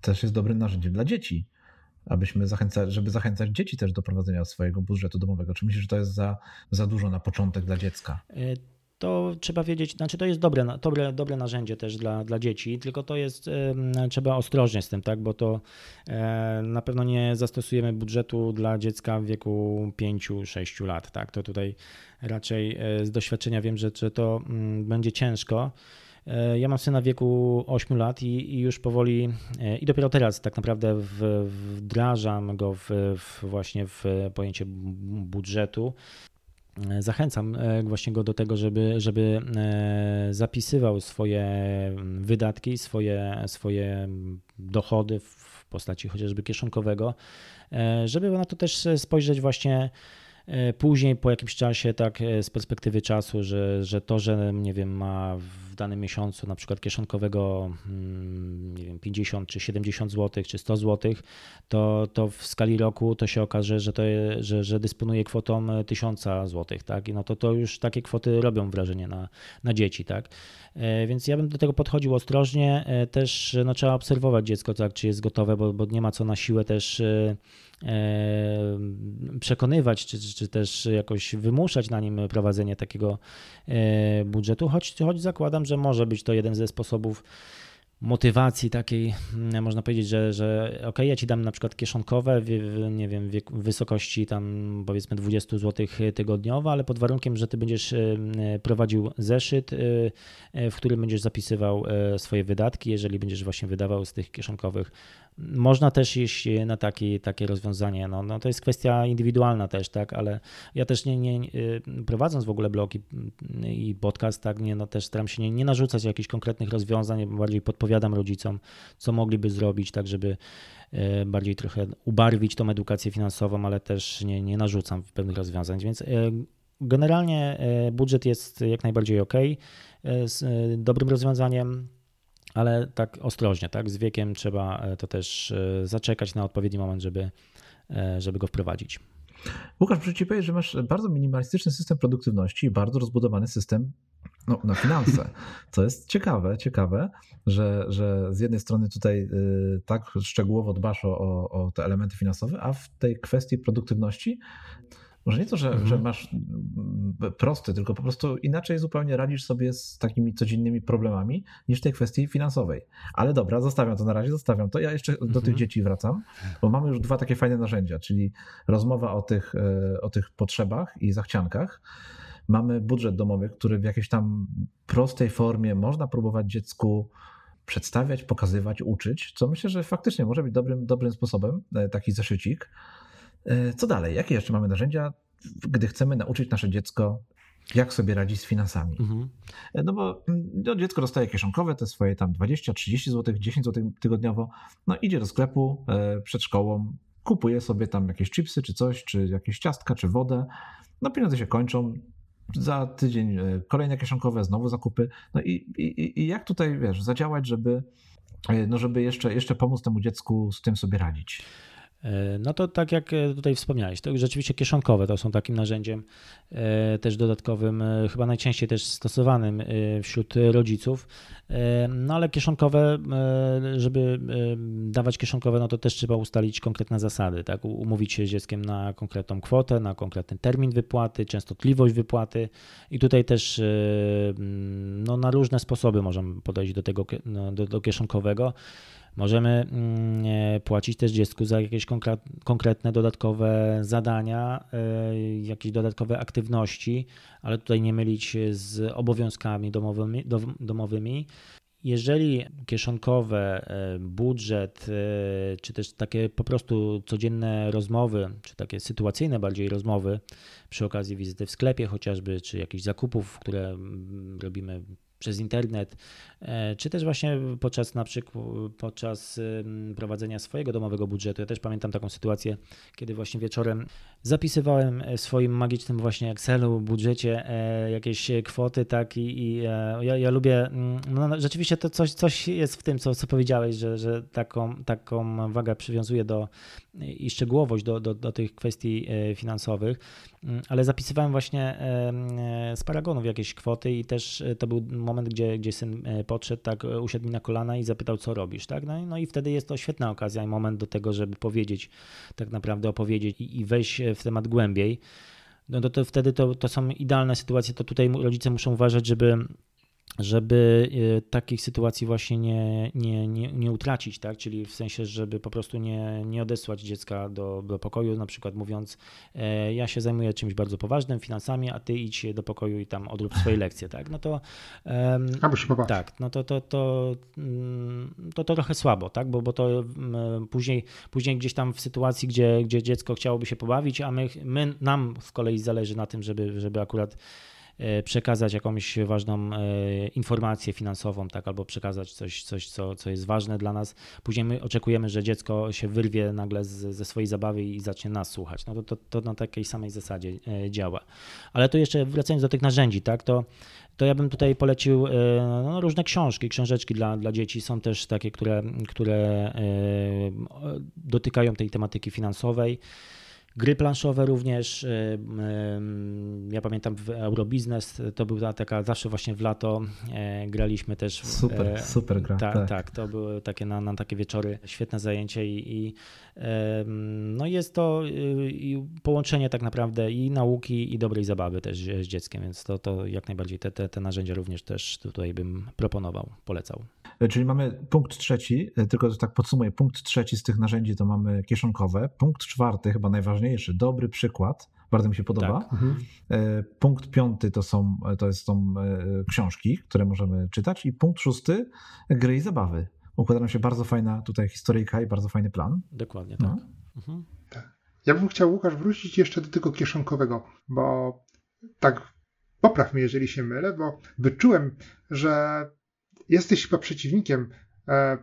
też jest dobrym narzędziem dla dzieci, abyśmy zachęcać, żeby zachęcać dzieci też do prowadzenia swojego budżetu domowego. Czy myślisz, że to jest za, za dużo na początek dla dziecka? E, to trzeba wiedzieć, znaczy to jest dobre, dobre, dobre narzędzie też dla, dla dzieci, tylko to jest, trzeba ostrożnie z tym, tak, bo to e, na pewno nie zastosujemy budżetu dla dziecka w wieku 5-6 lat, tak, to tutaj raczej e, z doświadczenia wiem, że, że to mm, będzie ciężko, ja mam syna w wieku 8 lat i, i już powoli, e, i dopiero teraz tak naprawdę wdrażam go w, w właśnie w pojęcie budżetu. E, zachęcam właśnie go do tego, żeby, żeby zapisywał swoje wydatki, swoje, swoje dochody w postaci chociażby kieszonkowego, żeby na to też spojrzeć właśnie E, później po jakimś czasie, tak e, z perspektywy czasu, że, że to, że nie wiem, ma w danym miesiącu na przykład kieszonkowego mm, nie wiem, 50 czy 70 zł, czy 100 zł, to, to w skali roku to się okaże, że, to, że, że dysponuje kwotą 1000 zł, tak? I no to, to już takie kwoty robią wrażenie na, na dzieci, tak? E, więc ja bym do tego podchodził ostrożnie. Też no, trzeba obserwować dziecko, tak, czy jest gotowe, bo, bo nie ma co na siłę też E, przekonywać, czy, czy też jakoś wymuszać na nim prowadzenie takiego e, budżetu, choć, choć zakładam, że może być to jeden ze sposobów motywacji takiej, mm, można powiedzieć, że, że ok, ja ci dam na przykład kieszonkowe, w, w, nie wiem, w wysokości tam powiedzmy 20 zł tygodniowo, ale pod warunkiem, że ty będziesz e, prowadził zeszyt, w którym będziesz zapisywał swoje wydatki, jeżeli będziesz właśnie wydawał z tych kieszonkowych można też iść na taki, takie rozwiązanie. No, no to jest kwestia indywidualna też, tak, ale ja też nie, nie y, prowadząc w ogóle blog i, i podcast, tak, nie, no też staram się nie, nie narzucać jakichś konkretnych rozwiązań, bardziej podpowiadam rodzicom, co mogliby zrobić, tak, żeby y, bardziej trochę ubarwić tą edukację finansową, ale też nie, nie narzucam pewnych rozwiązań, więc y, generalnie budżet jest jak najbardziej ok, dobrym rozwiązaniem ale tak ostrożnie, tak? Z wiekiem trzeba to też zaczekać na odpowiedni moment, żeby, żeby go wprowadzić. Łukasz, muszę Ci powiedzieć, że masz bardzo minimalistyczny system produktywności i bardzo rozbudowany system no, na finanse. Co jest ciekawe, ciekawe, że, że z jednej strony tutaj tak szczegółowo dbasz o, o te elementy finansowe, a w tej kwestii produktywności może nie to, że, mhm. że masz mm, prosty, tylko po prostu inaczej zupełnie radzisz sobie z takimi codziennymi problemami niż tej kwestii finansowej. Ale dobra, zostawiam to na razie, zostawiam to. Ja jeszcze mhm. do tych mhm. dzieci wracam, bo mamy już dwa takie fajne narzędzia, czyli rozmowa o tych, e, o tych potrzebach i zachciankach. Mamy budżet domowy, który w jakiejś tam prostej formie można próbować dziecku przedstawiać, pokazywać, uczyć, co myślę, że faktycznie może być dobrym, dobrym sposobem, e, taki zeszycik. E, co dalej? Jakie jeszcze mamy narzędzia, gdy chcemy nauczyć nasze dziecko, jak sobie radzić z finansami? Mhm. E, no bo mm, no, dziecko dostaje kieszonkowe, te swoje tam 20-30 zł, 10 zł tygodniowo, no idzie do sklepu e, przed szkołą, kupuje sobie tam jakieś chipsy czy coś, czy jakieś ciastka, czy wodę. No pieniądze się kończą, za tydzień kolejne kieszonkowe, znowu zakupy. No i, i, i jak tutaj, wiesz, zadziałać, żeby, no żeby jeszcze, jeszcze pomóc temu dziecku z tym sobie radzić? E, no to tak jak e, tutaj wspomniałeś, to rzeczywiście kieszonkowe to są takim narzędziem e, też dodatkowym, chyba najczęściej też stosowanym wśród rodziców. No ale kieszonkowe, żeby dawać kieszonkowe, no to też trzeba ustalić konkretne zasady, tak? Umówić się z dzieckiem na konkretną kwotę, na konkretny termin wypłaty, częstotliwość wypłaty i tutaj też no, na różne sposoby możemy podejść do tego do, do kieszonkowego. Możemy mm, płacić też dziecku za jakieś konkretne dodatkowe zadania, e, jakieś dodatkowe aktywności, ale tutaj nie mylić z obowiązkami domowymi. domowymi. Jeżeli kieszonkowe, e, budżet, e, czy też takie po prostu codzienne rozmowy, czy takie sytuacyjne bardziej rozmowy przy okazji wizyty w sklepie chociażby, czy jakichś zakupów, które mm, robimy przez internet, e, czy też właśnie podczas na przykład podczas prowadzenia swojego domowego budżetu. Ja też pamiętam taką sytuację, kiedy właśnie wieczorem zapisywałem w swoim magicznym właśnie Excelu, budżecie e, jakieś kwoty, tak i, i e, ja, ja, lubię, mm, no, no rzeczywiście to coś, coś jest w tym, co, co powiedziałeś, że, że taką, taką wagę przywiązuję do i szczegółowość do, do, do tych kwestii finansowych, ale zapisywałem właśnie z paragonów jakieś kwoty i też to był moment, gdzie, gdzie syn e, podszedł, tak e, usiadł mi na kolana i zapytał, co robisz, tak? No, no i wtedy jest to świetna okazja i moment do tego, żeby powiedzieć, tak naprawdę opowiedzieć i, i wejść w temat głębiej. No to, to wtedy to, to są idealne sytuacje, to tutaj rodzice muszą uważać, żeby żeby e, takich sytuacji właśnie nie, nie, nie, nie utracić, tak? czyli w sensie, żeby po prostu nie, nie odesłać dziecka do, do pokoju, na przykład mówiąc, e, ja się zajmuję czymś bardzo poważnym, finansami, a ty idź do pokoju i tam odrób swoje lekcje, tak? No to Albo się pobawić. Tak, no to, to, to, mm, to, to trochę słabo, tak? Bo, bo to później, później gdzieś tam w sytuacji, gdzie, gdzie dziecko chciałoby się pobawić, a my, my nam z kolei zależy na tym, żeby, żeby akurat przekazać jakąś ważną e, informację finansową, tak, albo przekazać coś, coś co, co jest ważne dla nas. Później my oczekujemy, że dziecko się wyrwie nagle z, ze swojej zabawy i zacznie nas słuchać. No to, to, to na takiej samej zasadzie e, działa. Ale to jeszcze wracając do tych narzędzi, tak, to to ja bym tutaj polecił no, różne książki, książeczki dla, dla dzieci. Są też takie, które, które dotykają tej tematyki finansowej. Gry planszowe również. Y, ja pamiętam w Eurobiznes to była taka zawsze właśnie w lato e, graliśmy też. Super, e, super gra. Ta, tak. tak, to były takie na, na takie wieczory świetne zajęcie i, i no jest to y, połączenie tak naprawdę i nauki i dobrej zabawy też z dzieckiem, więc to, to jak najbardziej te, te, te narzędzia również też tutaj bym proponował, polecał. E, czyli mamy punkt trzeci, tylko tak podsumuję, punkt trzeci z tych narzędzi to mamy kieszonkowe, punkt czwarty, chyba najważniejszy dobry przykład, bardzo mi się podoba. Tak. Mhm. E, punkt piąty to są, to jest, są e, książki, które możemy czytać i punkt szósty gry i zabawy. Układa nam się bardzo fajna tutaj historyjka i bardzo fajny plan. Dokładnie tak. No. Mhm. tak. Ja bym chciał, Łukasz, wrócić jeszcze do tego kieszonkowego, bo tak, popraw mnie, jeżeli się mylę, bo wyczułem, że jesteś chyba przeciwnikiem e,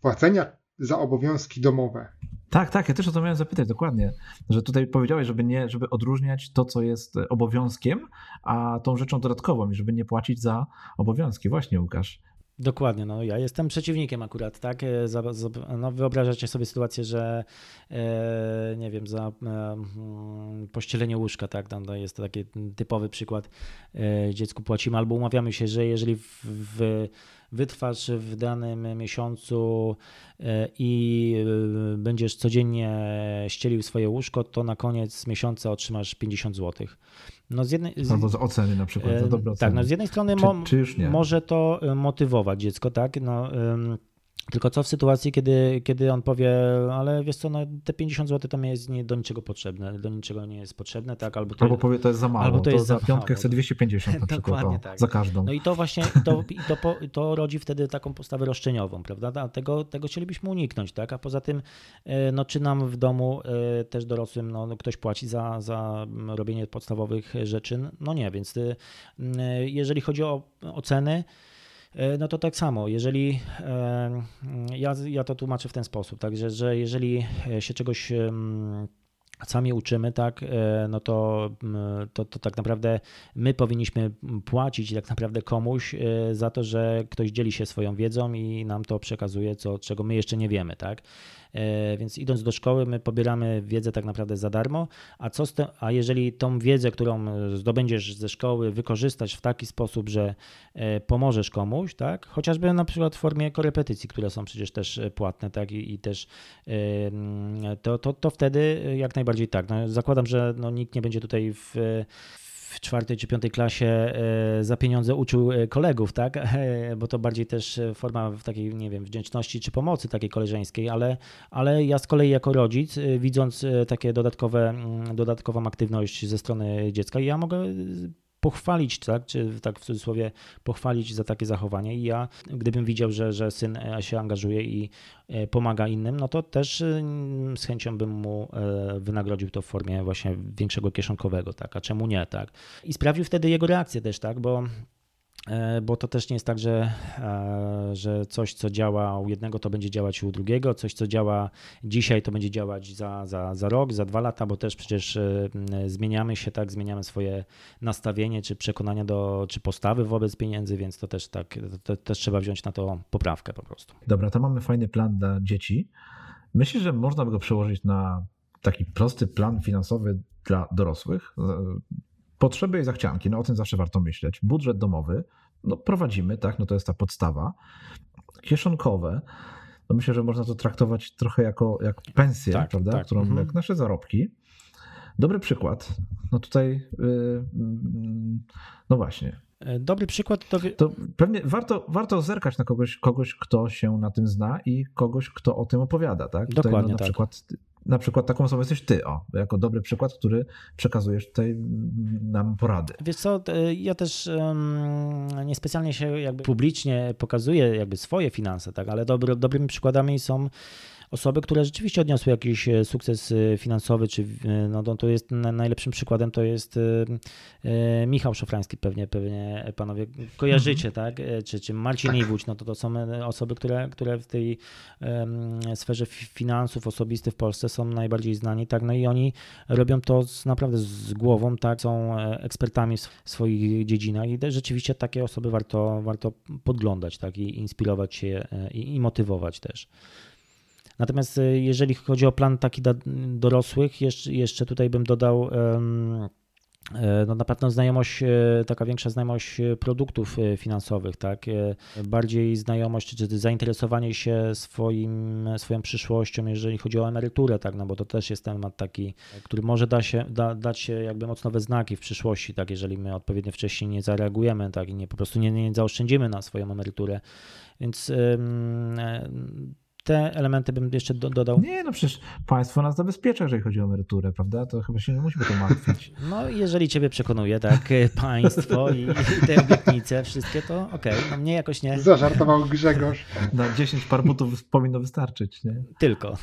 płacenia za obowiązki domowe. Tak, tak, ja też o to miałem zapytać dokładnie, że tutaj powiedziałeś, żeby nie, żeby odróżniać to, co jest obowiązkiem, a tą rzeczą dodatkową i żeby nie płacić za obowiązki. Właśnie, Łukasz. Dokładnie, no ja jestem przeciwnikiem akurat, tak? E, no wyobrażacie sobie sytuację, że e, nie wiem, za e, mm, pościelenie łóżka, tak? Tam no, jest to taki typowy przykład. Dziecku płacimy albo umawiamy się, że jeżeli w, w wytrwasz w danym miesiącu e, i e, będziesz codziennie ścielił swoje łóżko, to na koniec miesiąca otrzymasz 50 zł. No z jednej, z... Albo z oceny na przykład. Za dobre tak, no z jednej strony czy, mo, czy może to motywować dziecko, tak? No, tylko co w sytuacji, kiedy, kiedy on powie, ale wiesz co, no, te 50 zł to mi jest nie, do niczego potrzebne, do niczego nie jest potrzebne, tak? Albo, to, albo powie, to jest za mało, albo to, to jest za piątkę chcę 250 na przykład, Dokładnie, tak. za każdą. No i to właśnie, to, to, to rodzi wtedy taką postawę roszczeniową, prawda? Tego, tego chcielibyśmy uniknąć, tak? A poza tym, e, no czy nam w domu e, też dorosłym, no ktoś płaci za, za robienie podstawowych rzeczy? No nie, więc e, jeżeli chodzi o oceny, E, no to tak samo, jeżeli e, ja, ja to tłumaczę w ten sposób, także, że jeżeli się czegoś sami uczymy, tak, e, no to, to, to, tak naprawdę my powinniśmy płacić tak naprawdę komuś za to, że ktoś dzieli się swoją wiedzą i nam to przekazuje, co, czego my jeszcze nie wiemy, tak. E, więc idąc do szkoły, my pobieramy wiedzę tak naprawdę za darmo, a, co te, a jeżeli tą wiedzę, którą zdobędziesz ze szkoły, wykorzystać w taki sposób, że e, pomożesz komuś, tak, chociażby na przykład w formie korepetycji, które są przecież też e, płatne, tak, i, i też to, to, to wtedy jak najbardziej tak. No, zakładam, że no, nikt nie będzie tutaj w, w czwartej czy piątej klasie e, za pieniądze uczył e, kolegów, tak? E, bo to bardziej też forma takiej, nie wiem, wdzięczności czy pomocy takiej koleżeńskiej, ale, ale ja z kolei jako rodzic, widząc takie dodatkowe, mm, dodatkową aktywność ze strony dziecka, ja mogę pochwalić, tak, czy tak w cudzysłowie pochwalić za takie zachowanie. I ja, gdybym widział, że, że syn e, się angażuje i e, pomaga innym, no to też y, z chęcią bym mu e, wynagrodził to w formie właśnie większego kieszonkowego, tak, a czemu nie, tak. I sprawił wtedy jego reakcję też, tak, bo E, bo to też nie jest tak, że, e, że coś, co działa u jednego, to będzie działać u drugiego, coś, co działa dzisiaj, to będzie działać za, za, za rok, za dwa lata, bo też przecież e, zmieniamy się, tak, zmieniamy swoje nastawienie, czy przekonania do, czy postawy wobec pieniędzy, więc to też tak, to, też trzeba wziąć na to poprawkę po prostu. Dobra, to mamy fajny plan dla dzieci. Myślę, że można by go przełożyć na taki prosty plan finansowy dla dorosłych Potrzeby i zachcianki, no o tym zawsze warto myśleć. Budżet domowy, no prowadzimy, tak, no to jest ta podstawa. Kieszonkowe, no myślę, że można to traktować trochę jako jak pensję, tak, prawda, tak. którą mhm. jak nasze zarobki. Dobry przykład, no tutaj, yy, no właśnie. E, dobry przykład to... to pewnie warto, warto zerkać na kogoś, kogoś, kto się na tym zna i kogoś, kto o tym opowiada, tak? Dokładnie tutaj, no, na tak. przykład na przykład taką osobą jesteś ty, o, jako dobry przykład, który przekazujesz tutaj nam porady. Wiesz co, ja też um, niespecjalnie się jakby publicznie pokazuję jakby swoje finanse, tak, ale dobry, dobrymi przykładami są osoby, które rzeczywiście odniosły jakiś e, sukces e, finansowy, czy e, no to jest najlepszym przykładem to jest Michał Szofrański, pewnie, pewnie panowie kojarzycie, mhm. tak? Czy, czy Marcin tak. Iwódź, no to to są osoby, które, które w tej sferze finansów osobistych w Polsce są najbardziej znani, tak? No i oni robią to z, naprawdę z głową, tak? Są ekspertami w swoich dziedzinach i rzeczywiście takie osoby warto, warto podglądać, tak? I inspirować się i, i motywować też. Natomiast e, jeżeli chodzi o plan taki dla dorosłych, jeszcze, tutaj bym dodał e, no na pewno znajomość, e, taka większa znajomość produktów finansowych, tak? Bardziej znajomość czy zainteresowanie się swoim, swoją przyszłością, jeżeli chodzi o emeryturę, tak? No bo to też jest temat taki, który może da się, da, dać się jakby mocno we znaki w przyszłości, tak? Jeżeli my odpowiednio wcześniej nie zareagujemy, tak? I nie po prostu nie, nie zaoszczędzimy na swoją emeryturę. Więc te elementy bym jeszcze do, dodał. Nie, no przecież państwo nas zabezpiecza, jeżeli chodzi o emeryturę, prawda? To chyba się nie musimy to martwić. No, jeżeli ciebie przekonuje, tak, państwo i, i te obietnice, wszystkie, to okej, okay. no mnie jakoś nie. Zażartował Grzegorz. Na 10 par butów powinno wystarczyć, nie? Tylko.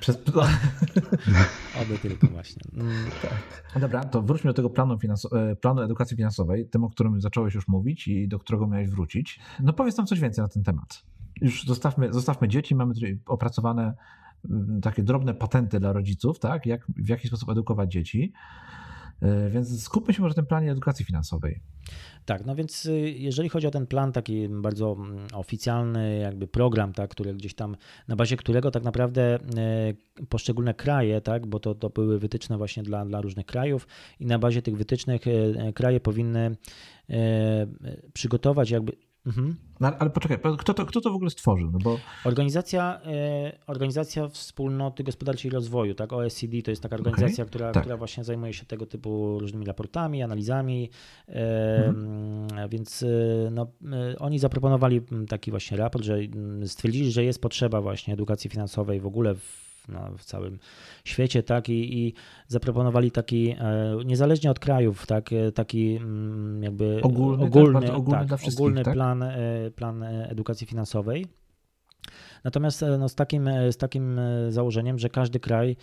Przez... Oby tylko właśnie. Mm. Tak. Dobra, to wróćmy do tego planu, finanso- e, planu edukacji finansowej, tym, o którym zacząłeś już mówić i do którego miałeś wrócić. No powiedz nam coś więcej na ten temat już zostawmy, zostawmy dzieci, mamy tutaj opracowane mm, takie drobne patenty dla rodziców, tak? Jak, w jaki sposób edukować dzieci. E, więc skupmy się może na tym planie edukacji finansowej. Tak, no więc y, jeżeli chodzi o ten plan taki bardzo mm, oficjalny, jakby program, tak, który gdzieś tam, na bazie którego tak naprawdę y, poszczególne kraje, tak, bo to, to były wytyczne właśnie dla, dla różnych krajów i na bazie tych wytycznych y, kraje powinny przygotować jakby Mhm. No, ale poczekaj, kto to, kto to w ogóle stworzył? No bo... organizacja, e, organizacja Wspólnoty Gospodarczej i Rozwoju, tak? OECD to jest taka organizacja, okay, która, tak. która właśnie zajmuje się tego typu różnymi raportami, analizami. E, mhm. Więc e, no, oni zaproponowali taki właśnie raport, że stwierdzili, że jest potrzeba właśnie edukacji finansowej w ogóle w no, w całym świecie, tak, i, i zaproponowali taki, e, niezależnie od krajów, tak, e, taki mm, jakby ogólny, ogólny, tak, ogólny, tak, ogólny tak? plan, e, plan edukacji finansowej. Natomiast no, z, takim, z takim założeniem, że każdy kraj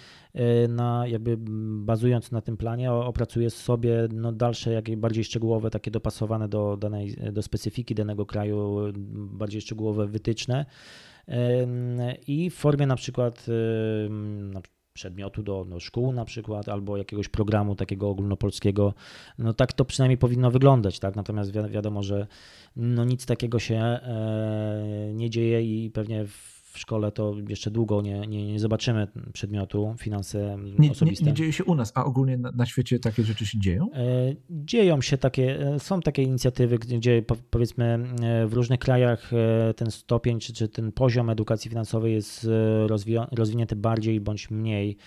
na, jakby bazując na tym planie opracuje sobie no, dalsze, jakieś bardziej szczegółowe, takie dopasowane do, danej, do specyfiki danego kraju, bardziej szczegółowe wytyczne i w formie na przykład przedmiotu do, do szkół na przykład, albo jakiegoś programu takiego ogólnopolskiego, no tak to przynajmniej powinno wyglądać, tak? Natomiast wi wiadomo, że no nic takiego się e, nie dzieje i pewnie w w szkole, to jeszcze długo nie, nie, nie zobaczymy przedmiotu finanse nie, osobiste. Nie, nie, dzieje się u nas, a ogólnie na, na, świecie takie rzeczy się dzieją? E, dzieją się takie, e, są takie inicjatywy, gdzie powiedzmy e, w różnych krajach ten stopień czy, czy ten poziom edukacji finansowej jest rozwinięty bardziej bądź mniej.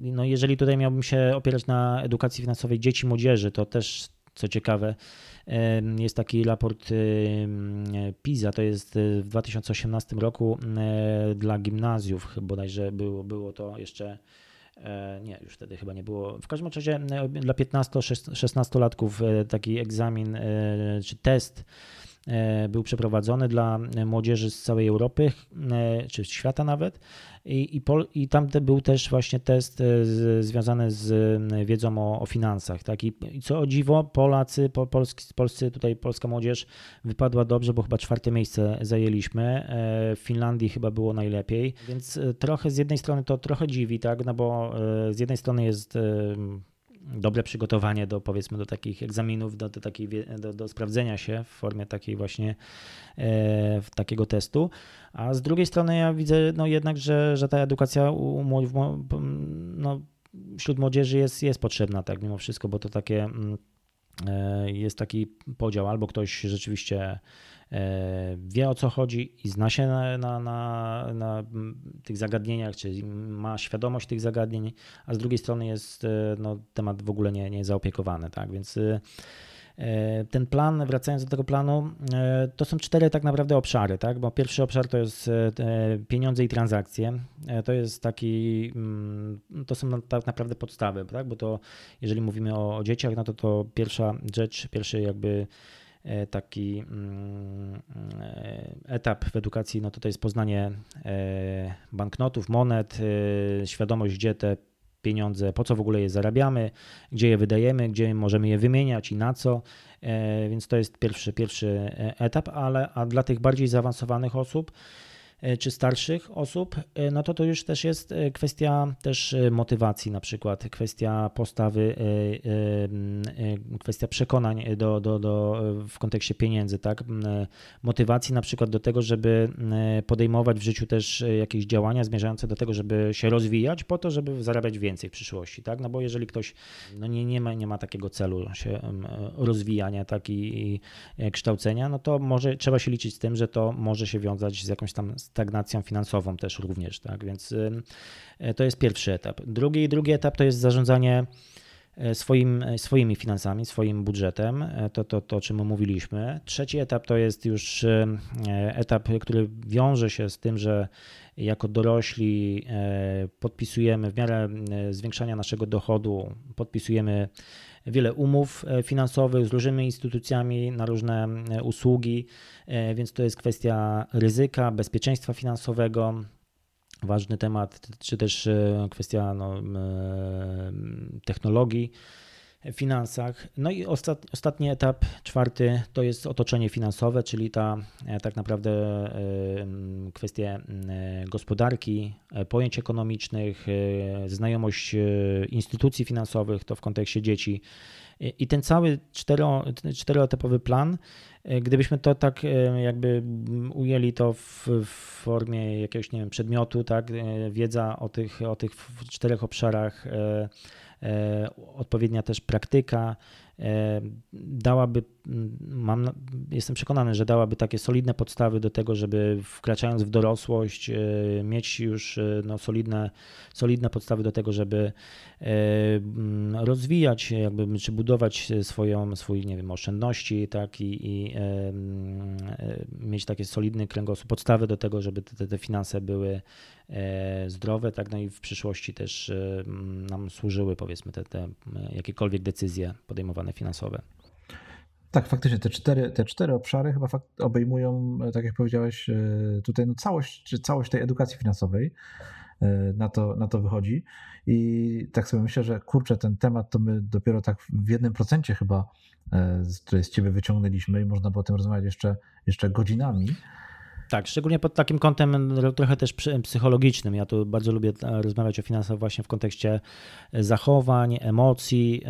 No jeżeli tutaj miałbym się opierać na edukacji finansowej dzieci, młodzieży, to też co ciekawe, jest taki raport PISA, to jest e, w 2018 roku e, dla gimnazjów, bodajże było, było to jeszcze e, nie, już wtedy chyba nie było. W każdym razie dla 15-16-latków taki egzamin czy test był przeprowadzony dla młodzieży z całej Europy, czy świata nawet. I, i, pol, i tam był też właśnie test e, z, związany z wiedzą o, o finansach. Tak? I, I, co o dziwo, Polacy, po, polski, polscy, tutaj polska młodzież wypadła dobrze, bo chyba czwarte miejsce zajęliśmy. E, w Finlandii chyba było najlepiej, więc e, trochę z jednej strony to trochę dziwi, tak? no bo z jednej strony jest dobre przygotowanie do powiedzmy do takich egzaminów, do, do, takiej, do, do sprawdzenia się w formie takiej właśnie e, takiego testu, a z drugiej strony ja widzę no jednak, że, że ta edukacja u, no, wśród młodzieży jest, jest potrzebna tak mimo wszystko, bo to takie mm, e, jest taki podział, albo ktoś rzeczywiście wie o co chodzi i zna się na, na, na, na, tych zagadnieniach, czy ma świadomość tych zagadnień, a z drugiej strony jest e, no, temat w ogóle nie, nie zaopiekowany. Tak? Więc e, ten plan, wracając do tego planu, to są cztery tak naprawdę obszary, tak? bo pierwszy obszar to jest pieniądze i transakcje. To jest taki, mm, to są tak naprawdę podstawy, tak? bo to jeżeli mówimy o, o dzieciach, no to to pierwsza rzecz, pierwszy jakby E, taki mm, e, etap w edukacji, no to to jest poznanie e, banknotów, monet, świadomość, gdzie te pieniądze, po co w ogóle je zarabiamy, gdzie je wydajemy, gdzie możemy je wymieniać i na co. Więc to jest pierwszy, pierwszy etap, ale a dla tych bardziej zaawansowanych osób, E, czy starszych osób, e, no to to już też jest e, kwestia też motywacji na przykład, kwestia postawy, kwestia przekonań do, do, do, w kontekście pieniędzy, tak? Motywacji na przykład do tego, żeby podejmować w życiu też jakieś działania zmierzające do tego, żeby się rozwijać po to, żeby zarabiać więcej w przyszłości, tak? No bo jeżeli ktoś no nie, nie, ma, nie ma takiego celu się rozwijania tak i, i kształcenia, no to może trzeba się liczyć z tym, że to może się wiązać z jakąś tam stagnacją finansową też również, tak? Więc e, to jest pierwszy etap. Drugi, drugi etap to jest zarządzanie e, swoim, e, swoimi finansami, swoim budżetem, to, to, to o czym mówiliśmy. Trzeci etap to jest już etap, który wiąże się z tym, że jako dorośli podpisujemy w miarę zwiększania naszego dochodu, podpisujemy wiele umów e, finansowych z różnymi instytucjami na różne e, usługi, e, więc to jest kwestia ryzyka, bezpieczeństwa finansowego. Ważny temat, czy też kwestia no, technologii finansach. No i ostat, ostatni etap, czwarty, to jest otoczenie finansowe, czyli ta tak naprawdę kwestie gospodarki, pojęć ekonomicznych, znajomość instytucji finansowych, to w kontekście dzieci. I ten cały cztero, czteroetapowy plan, gdybyśmy to tak jakby ujęli to w, w formie jakiegoś, nie wiem, przedmiotu, tak, wiedza o tych, o tych czterech obszarach E, odpowiednia też praktyka e, dałaby, mam, jestem przekonany, że dałaby takie solidne podstawy do tego, żeby wkraczając w dorosłość e, mieć już no, solidne, solidne podstawy do tego, żeby rozwijać, jakby, czy budować swoją, swój, nie wiem, oszczędności, tak, i, i mieć takie solidny kręgosłup, podstawy do tego, żeby te, te finanse były E, zdrowe, tak, no i w przyszłości też e, nam służyły powiedzmy te, te jakiekolwiek decyzje podejmowane finansowe. Tak, faktycznie te cztery, te cztery obszary chyba obejmują, e, tak jak powiedziałeś, tutaj no całość, całość tej edukacji finansowej na to, na to wychodzi. I tak sobie myślę, że kurczę, ten temat to my dopiero tak w jednym procencie chyba, który z ciebie wyciągnęliśmy i można było o tym rozmawiać jeszcze, jeszcze godzinami. Tak, szczególnie pod takim kątem trochę też psychologicznym. Ja tu bardzo lubię e, rozmawiać o finansach właśnie w kontekście e, zachowań, emocji,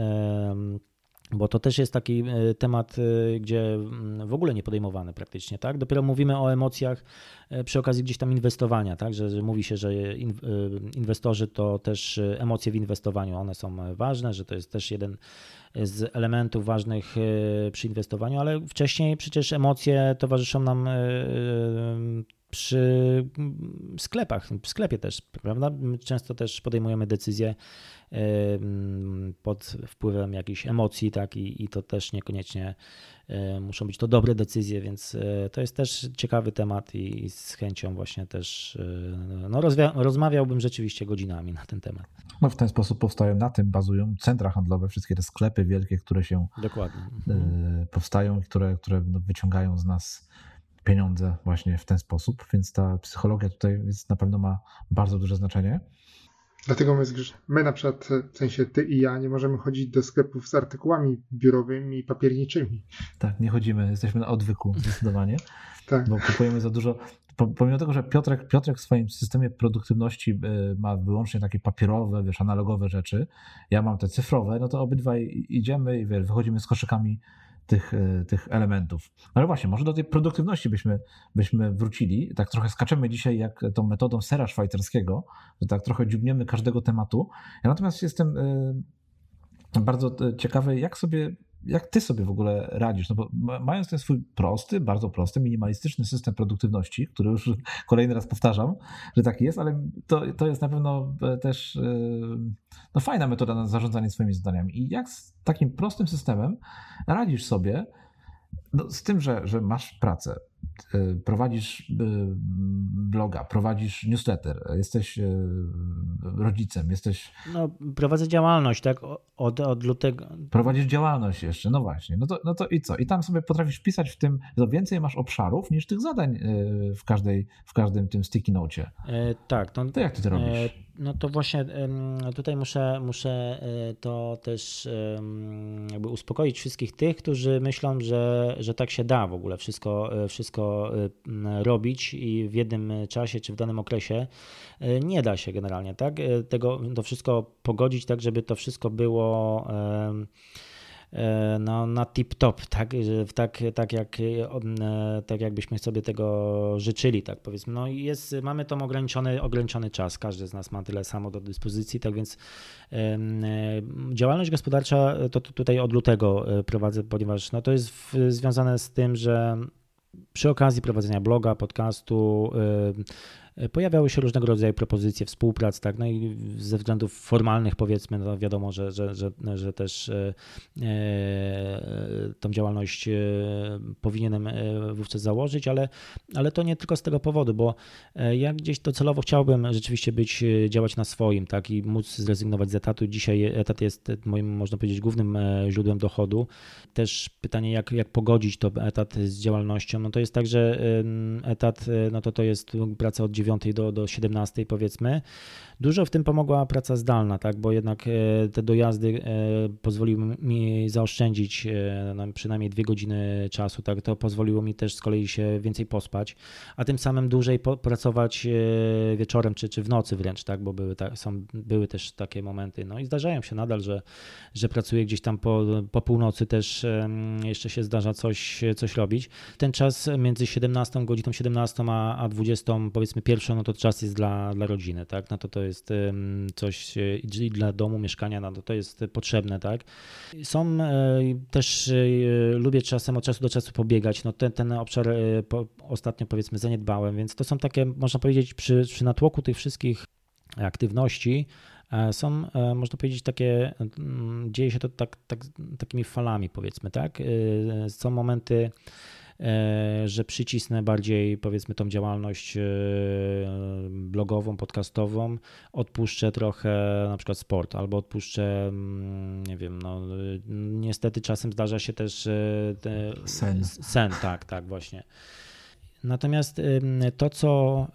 bo to też jest taki e, temat, gdzie mm, w ogóle nie podejmowany praktycznie, tak? Dopiero mówimy o emocjach przy okazji gdzieś tam inwestowania, tak? Że, że mówi się, że inwestorzy to też emocje w inwestowaniu, one są ważne, że to jest też jeden z elementów ważnych e, przy inwestowaniu, ale wcześniej przecież emocje towarzyszą nam e, e, przy sklepach, w sklepie też, prawda? Często też podejmujemy decyzje pod wpływem jakichś emocji, tak, i, i to też niekoniecznie muszą być to dobre decyzje, więc to jest też ciekawy temat i z chęcią właśnie też no, rozmawiałbym rzeczywiście godzinami na ten temat. No w ten sposób powstają, na tym bazują centra handlowe, wszystkie te sklepy wielkie, które się Dokładnie. Mhm. powstają i które, które no, wyciągają z nas pieniądze właśnie w ten sposób, więc ta psychologia tutaj jest, na pewno ma bardzo duże znaczenie. Dlatego my, my na przykład, w sensie ty i ja, nie możemy chodzić do sklepów z artykułami biurowymi i papierniczymi. Tak, nie chodzimy, jesteśmy na odwyku zdecydowanie, tak. bo kupujemy za dużo. Pomimo tego, że Piotrek, Piotrek w swoim systemie produktywności y, ma wyłącznie takie papierowe, wiesz, analogowe rzeczy, ja mam te cyfrowe, no to obydwaj idziemy i wiesz, wychodzimy z koszykami tych, e, tych elementów. No ale właśnie, może do tej produktywności byśmy, byśmy wrócili. Tak trochę skaczemy dzisiaj jak tą metodą sera szwajcarskiego, że tak trochę dziubniemy każdego tematu. Ja natomiast jestem e, bardzo e, ciekawy, jak sobie jak ty sobie w ogóle radzisz? No bo mając ten swój prosty, bardzo prosty, minimalistyczny system produktywności, który już kolejny raz powtarzam, że taki jest, ale to, to jest na pewno e, też e, no, fajna metoda na zarządzanie swoimi zadaniami. I jak z takim prostym systemem radzisz sobie no, z tym, że, że masz pracę, Y, prowadzisz y, bloga, prowadzisz newsletter, jesteś y, rodzicem, jesteś. No, prowadzę działalność, tak? Od, od lutego. Prowadzisz działalność jeszcze, no właśnie. No to, no to i co? I tam sobie potrafisz pisać w tym, że więcej masz obszarów niż tych zadań w, każdej, w każdym tym sticky nocie. E, tak. To, to jak ty to robisz? E, no to właśnie tutaj muszę, muszę e, to też jakby uspokoić wszystkich tych, którzy myślą, że, że tak się da w ogóle wszystko, wszystko Y, robić i w jednym czasie czy w danym okresie y, nie da się generalnie, tak? Tego to wszystko pogodzić tak, żeby to wszystko było no, na tip-top, tak? Tak, tak, jak, tak jakbyśmy sobie tego życzyli, tak powiedzmy. No jest, mamy tam ograniczony, ograniczony czas, każdy z nas ma tyle samo do dyspozycji, tak więc działalność gospodarcza to tutaj od lutego prowadzę, ponieważ no, to jest związane z tym, że przy okazji prowadzenia bloga, podcastu, E, pojawiały się różnego rodzaju propozycje współprac, tak, no i ze względów formalnych powiedzmy, no wiadomo, że, że, że, że też e, e, tą działalność powinienem wówczas założyć, ale, ale to nie tylko z tego powodu, bo ja gdzieś docelowo chciałbym rzeczywiście być, działać na swoim, tak, i móc zrezygnować z etatu. Dzisiaj etat jest moim, można powiedzieć, głównym źródłem dochodu. Też pytanie, jak, jak pogodzić to etat z działalnością, no to jest tak, że etat, no to to jest praca od 9 9 do, do 17 powiedzmy. Dużo w tym pomogła praca zdalna, tak, bo jednak e, te dojazdy e, pozwoliły mi zaoszczędzić no, przynajmniej dwie godziny czasu, tak, to pozwoliło mi też z kolei się więcej pospać, a tym samym dłużej pracować wieczorem czy, czy w nocy wręcz, tak, bo były, tak, są, były też takie momenty, no i zdarzają się nadal, że, że pracuję gdzieś tam po, po północy też jeszcze się zdarza coś, coś robić. Ten czas między 17 godziną 17 a, a 20 powiedzmy pierwszą, no to czas jest dla, dla rodziny, tak, no to to jest coś e, i dla domu, mieszkania, no to jest potrzebne, tak. Są e, też, e, lubię czasem od czasu do czasu pobiegać, no ten, ten obszar po, ostatnio powiedzmy zaniedbałem, więc to są takie, można powiedzieć, przy, przy natłoku tych wszystkich aktywności, są, można powiedzieć, takie, mm, dzieje się to tak, tak, takimi falami, powiedzmy, tak. Są momenty, E, że przycisnę bardziej powiedzmy tą działalność e, blogową, podcastową, odpuszczę trochę na przykład sport albo odpuszczę, mm, nie wiem, no niestety czasem zdarza się też e, sen. Sen, tak, tak właśnie. Natomiast to, co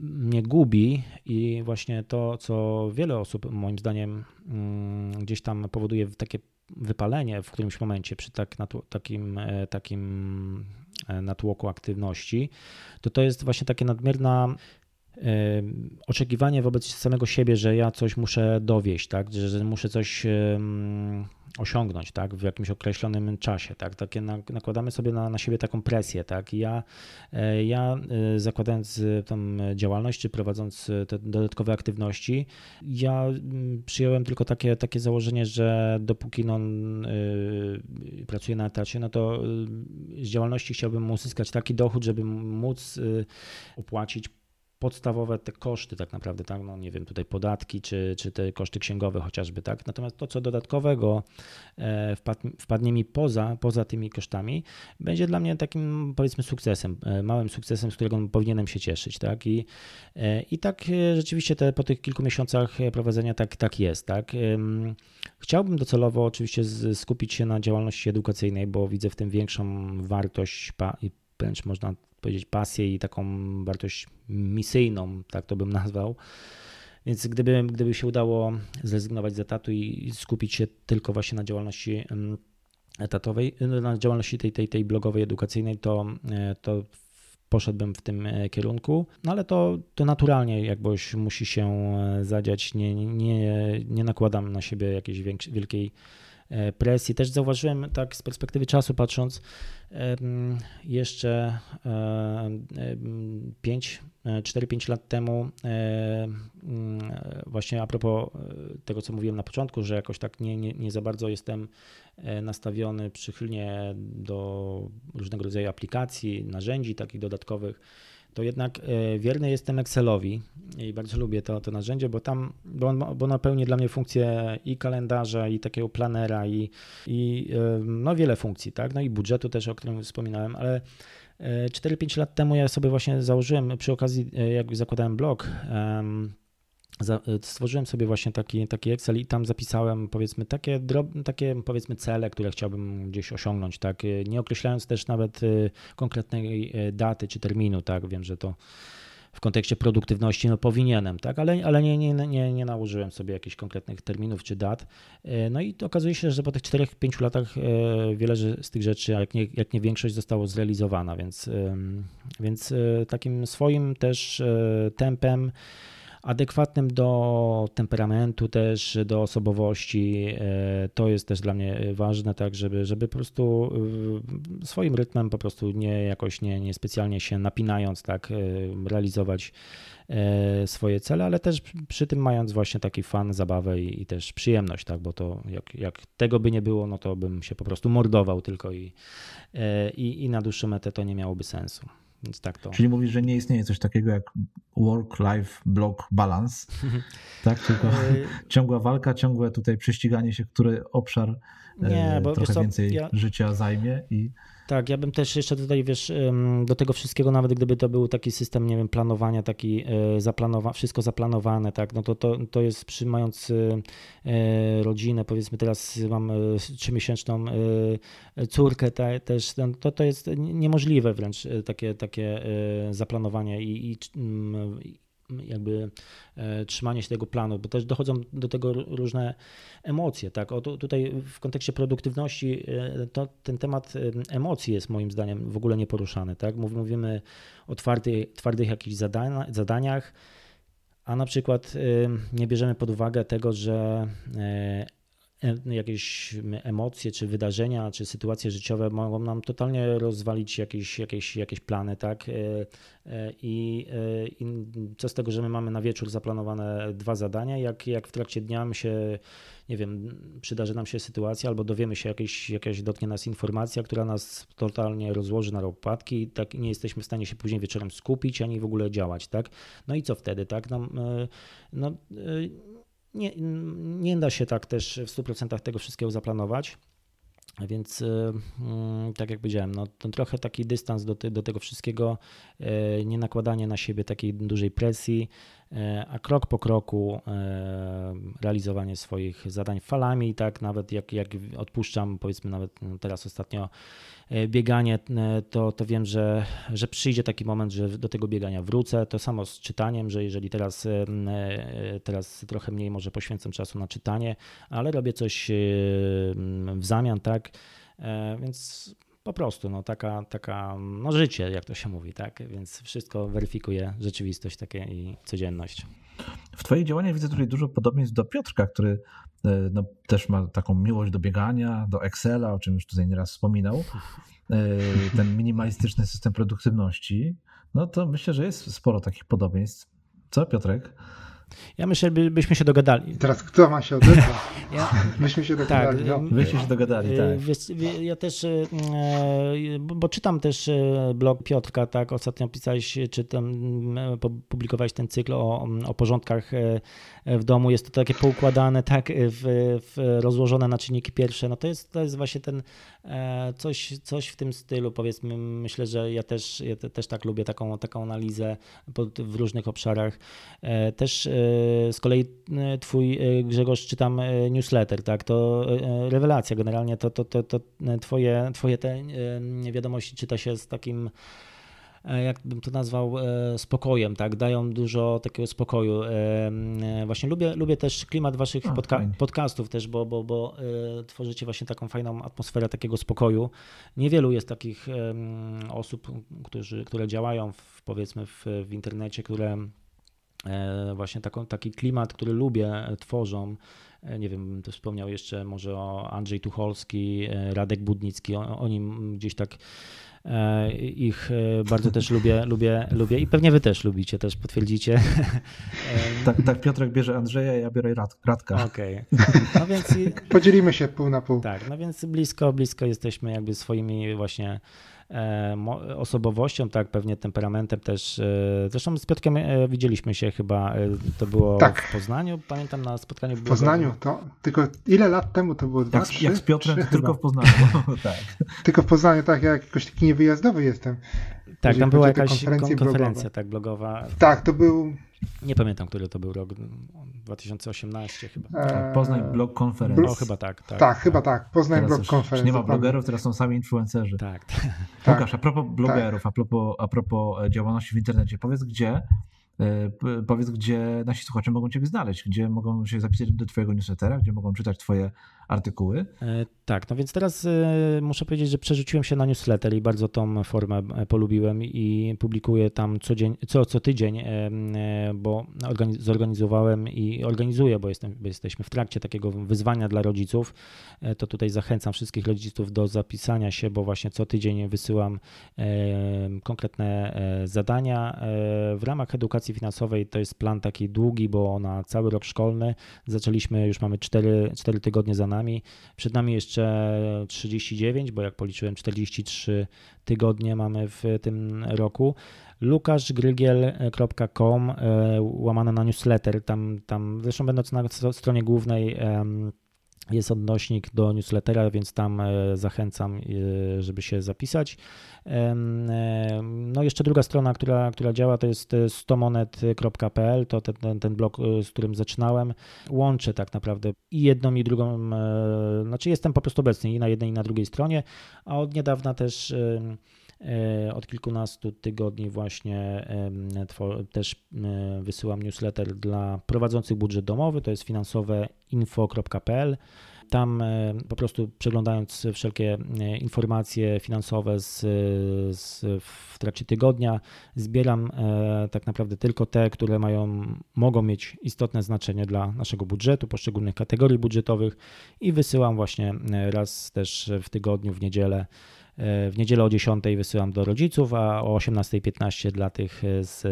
mnie gubi i właśnie to, co wiele osób moim zdaniem mm, gdzieś tam powoduje takie wypalenie w którymś momencie przy tak, takim, takim E, natłoku aktywności, to to jest właśnie takie nadmierna oczekiwanie wobec samego siebie, że ja coś muszę dowieść, tak? że muszę coś osiągnąć tak, w jakimś określonym czasie. Tak, takie nakładamy sobie na, na siebie taką presję. Tak. Ja, e, ja e, zakładając e, tą działalność, czy prowadząc te dodatkowe aktywności, ja przyjąłem tylko takie, takie założenie, że dopóki no, pracuję na etacie, no to z działalności chciałbym uzyskać taki dochód, żeby móc opłacić podstawowe te koszty tak naprawdę, tak, no nie wiem, tutaj podatki czy, czy te koszty księgowe chociażby, tak, natomiast to, co dodatkowego e, wpadnie mi poza, poza tymi kosztami, będzie dla mnie takim powiedzmy sukcesem, e, małym sukcesem, z którego powinienem się cieszyć, tak, i, e, i tak rzeczywiście te, po tych kilku miesiącach prowadzenia tak, tak jest, tak. Chciałbym docelowo oczywiście skupić się na działalności edukacyjnej, bo widzę w tym większą wartość wręcz można powiedzieć, pasję i taką wartość misyjną, tak to bym nazwał. Więc gdyby, gdyby się udało zrezygnować z etatu i skupić się tylko właśnie na działalności etatowej, na działalności tej, tej, tej blogowej, edukacyjnej, to, e, to poszedłbym w tym e, kierunku, no ale to, to naturalnie jakbyś musi się e, zadziać, nie, nie, nie nakładam na siebie jakiejś wielkiej presji. Też zauważyłem tak z perspektywy czasu patrząc, jeszcze 5, 4-5 lat temu, mm, właśnie a propos e, tego, co mówiłem na początku, że jakoś tak nie, nie, nie za bardzo jestem e, nastawiony przychylnie do różnego rodzaju aplikacji, narzędzi takich dodatkowych to jednak e, wierny jestem Excelowi i bardzo lubię to, to narzędzie, bo tam, bo, on, bo ono pełni dla mnie funkcję i kalendarza, i takiego planera, i, i e, no wiele funkcji, tak, no i budżetu też, o którym wspominałem, ale 4-5 e, lat temu ja sobie właśnie założyłem przy okazji, jak zakładałem blog, stworzyłem sobie właśnie taki, taki Excel i tam zapisałem powiedzmy takie, drobne, takie powiedzmy cele, które chciałbym gdzieś osiągnąć, tak, nie określając też nawet y, konkretnej daty czy terminu, tak, wiem, że to w kontekście produktywności no powinienem, tak, ale, ale nie, nie, nie, nie nałożyłem sobie jakichś konkretnych terminów czy dat. No i okazuje się, że po tych 4-5 latach wiele z tych rzeczy, jak nie, jak nie większość, zostało zrealizowana, więc, więc takim swoim też tempem adekwatnym do temperamentu też, do osobowości. E, to jest też dla mnie ważne, tak, żeby, żeby po prostu e, swoim rytmem po prostu nie jakoś nie, nie specjalnie się napinając, tak, e, realizować swoje cele, ale też przy tym mając właśnie taki fan, zabawę i, i, też przyjemność, tak, bo to jak, jak tego by nie było, no to bym się po prostu mordował tylko i, i, i na dłuższą metę to nie miałoby sensu. Więc tak to. Czyli mówisz, że nie istnieje coś takiego jak work-life block balance, tak? Tylko e, ciągła walka, ciągłe tutaj prześciganie się, który obszar nie, e, bo trochę więcej ja... życia zajmie i Tak, ja bym też jeszcze tutaj, wiesz, do tego wszystkiego, nawet gdyby to był taki system, nie wiem, planowania, taki e, zaplanowa wszystko zaplanowane, tak, no to, to, to jest przy mając e, rodzinę, powiedzmy teraz mam trzymiesięczną córkę też, no to, to jest niemożliwe wręcz takie, takie zaplanowanie i, i jakby e, trzymanie się tego planu, bo też dochodzą do tego różne emocje. Tak? O, tutaj w kontekście produktywności e, to ten temat e, emocji jest moim zdaniem w ogóle nieporuszany. Tak? Mówimy o twardych, twardych jakichś zadaniach, a na przykład nie bierzemy pod uwagę tego, że jakieś emocje, czy wydarzenia, czy sytuacje życiowe mogą nam totalnie rozwalić jakieś, jakieś, jakieś plany, tak? E, e, I, e, I, co z tego, że my mamy na wieczór zaplanowane dwa zadania, jak, jak w trakcie dnia my się, nie wiem, przydarzy nam się sytuacja albo dowiemy się jakieś, jakaś dotknie nas informacja, która nas totalnie rozłoży na łopatki i tak nie jesteśmy w stanie się później wieczorem skupić, ani w ogóle działać, tak? No i co wtedy, tak? No, no nie, nie da się tak też w 100% tego wszystkiego zaplanować. Więc y, mm, tak jak powiedziałem, no, trochę taki dystans do, do tego wszystkiego, y, nie nakładanie na siebie takiej dużej presji, a krok po kroku realizowanie swoich zadań falami, tak nawet jak, jak odpuszczam, powiedzmy nawet no, teraz ostatnio E, bieganie, e, to, to wiem, że, że przyjdzie taki moment, że do tego biegania wrócę. To samo z czytaniem, że jeżeli teraz, e, teraz trochę mniej może poświęcam czasu na czytanie, ale robię coś w zamian, tak? Więc po prostu no, taka, taka no, życie, jak to się mówi, tak? Więc wszystko weryfikuje rzeczywistość takie i codzienność. W Twoich działaniach widzę tutaj dużo podobieństw do Piotrka, który E, no, też ma taką miłość do biegania, do Excela, o czym już tutaj nieraz wspominał, e, ten minimalistyczny system produktywności, no to myślę, że jest sporo takich podobieństw. Co, Piotrek? Ja myślę, by, byśmy się dogadali. Teraz kto ma się odezwać? ja, Myśmy się dogadali. Tak, no. Myśmy się dogadali, tak. ja też, bo czytam też blog Piotrka, tak, ostatnio pisałeś, czy tam publikowałeś ten cykl o, o porządkach w domu, jest to takie poukładane, tak, w, w rozłożone na czynniki pierwsze, no to jest, to jest właśnie ten e, coś, coś w tym stylu, powiedzmy, myślę, że ja też, ja też tak lubię taką, taką analizę w różnych obszarach. E, też e, z kolei twój Grzegorz czytam newsletter, tak, to rewelacja generalnie, to, to, to, to twoje, twoje te wiadomości czyta się z takim E, jak bym to nazwał, e, spokojem, tak? Dają dużo takiego spokoju. E, właśnie lubię, lubię też klimat waszych podca podcastów też, bo, bo, bo tworzycie właśnie taką fajną atmosferę takiego spokoju. Niewielu jest takich osób, którzy, które działają w, powiedzmy w, w internecie, które właśnie taką, taki klimat, który lubię, tworzą. Nie wiem, to wspomniał jeszcze może o Andrzej Tucholski, Radek Budnicki, oni gdzieś tak E, ich e, bardzo też lubię, lubię, lubię i pewnie wy też lubicie, też potwierdzicie. Tak, tak Piotrek bierze Andrzeja, ja biorę Radka. Okej. Okay. No więc... Podzielimy się pół na pół. Tak, no więc blisko, blisko jesteśmy jakby swoimi właśnie E, osobowością, tak, pewnie temperamentem też. E, zresztą z Piotrkiem e, widzieliśmy się chyba, to było tak. w Poznaniu, pamiętam na spotkaniu. W Poznaniu, to tylko ile lat temu to było? Dwa, jak, trzy, jak z Piotrem, to tylko w Poznaniu. tak. Tylko w Poznaniu, tak, ja jakoś taki niewyjazdowy jestem. Tak, tam była jakaś konferencja tak, blogowa. Tak, to był nie pamiętam, który to był rok. 2018 chyba. Eee, Poznań Blog Conference. No chyba tak. Tak, tak chyba tak. Poznań Blog Conference. Nie ma blogerów, teraz są sami influencerzy. Tak. Łukasz, a propos blogerów, tak. a, propos, a propos e, działalności w internecie, powiedz gdzie E, powiedz, gdzie nasi słuchacze mogą Ciebie znaleźć, gdzie mogą się zapisać do Twojego newslettera, gdzie mogą czytać Twoje artykuły. E, tak, no więc teraz e, muszę powiedzieć, że przerzuciłem się na newsletter i bardzo tą formę polubiłem i publikuję tam co, dzień, co, co tydzień, bo zorganizowałem i organizuję, bo, jestem, bo jesteśmy w trakcie takiego wyzwania dla rodziców. To tutaj zachęcam wszystkich rodziców do zapisania się, bo właśnie co tydzień wysyłam konkretne zadania w ramach edukacji edukacji finansowej to jest plan taki długi, bo na cały rok szkolny zaczęliśmy, już mamy 4, 4 tygodnie za nami. Przed nami jeszcze 39, bo jak policzyłem 43 tygodnie mamy w tym roku. lukaszgrygiel.com e, łamane na newsletter, tam, tam zresztą będąc na stronie głównej jest odnośnik do newslettera, więc tam zachęcam, żeby się zapisać. No jeszcze druga strona, która, która działa, to jest stomonet.pl, to ten, ten, ten blog, z którym zaczynałem. Łączę tak naprawdę i jedną, i drugą, znaczy jestem po prostu obecny i na jednej, i na drugiej stronie, a od niedawna też E, od kilkunastu tygodni właśnie też e, wysyłam newsletter dla prowadzących budżet domowy, to jest finansowe info.pl. Tam e, po prostu przeglądając wszelkie informacje finansowe z, z, w trakcie tygodnia, zbieram tak naprawdę tylko te, które mają, mogą mieć istotne znaczenie dla naszego budżetu, poszczególnych kategorii budżetowych i wysyłam właśnie raz też w tygodniu, w niedzielę w niedzielę o 10 wysyłam do rodziców, a o 18.15 dla tych z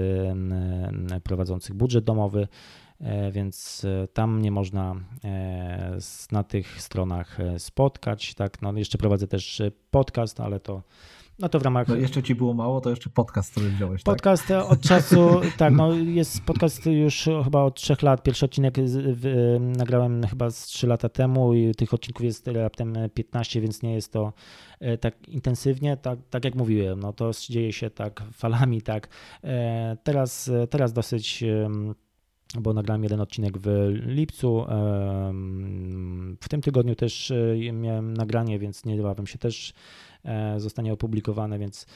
prowadzących budżet domowy, e, więc e, tam nie można e, na tych stronach spotkać. Tak, no jeszcze prowadzę też podcast, ale to no to w ramach. No jeszcze ci było mało, to jeszcze podcast, który wziąłeś. Tak? Podcast tak? od czasu, tak, no jest podcast już chyba od trzech lat. Pierwszy odcinek nagrałem chyba z trzy lata temu i tych odcinków jest raptem 15, więc nie jest to e, tak intensywnie, tak, tak jak mówiłem, no to dzieje się tak falami, tak. E, teraz, teraz dosyć bo nagrałem jeden odcinek w lipcu. W tym tygodniu też e, miałem nagranie, więc niebawem się też E, zostanie opublikowane, więc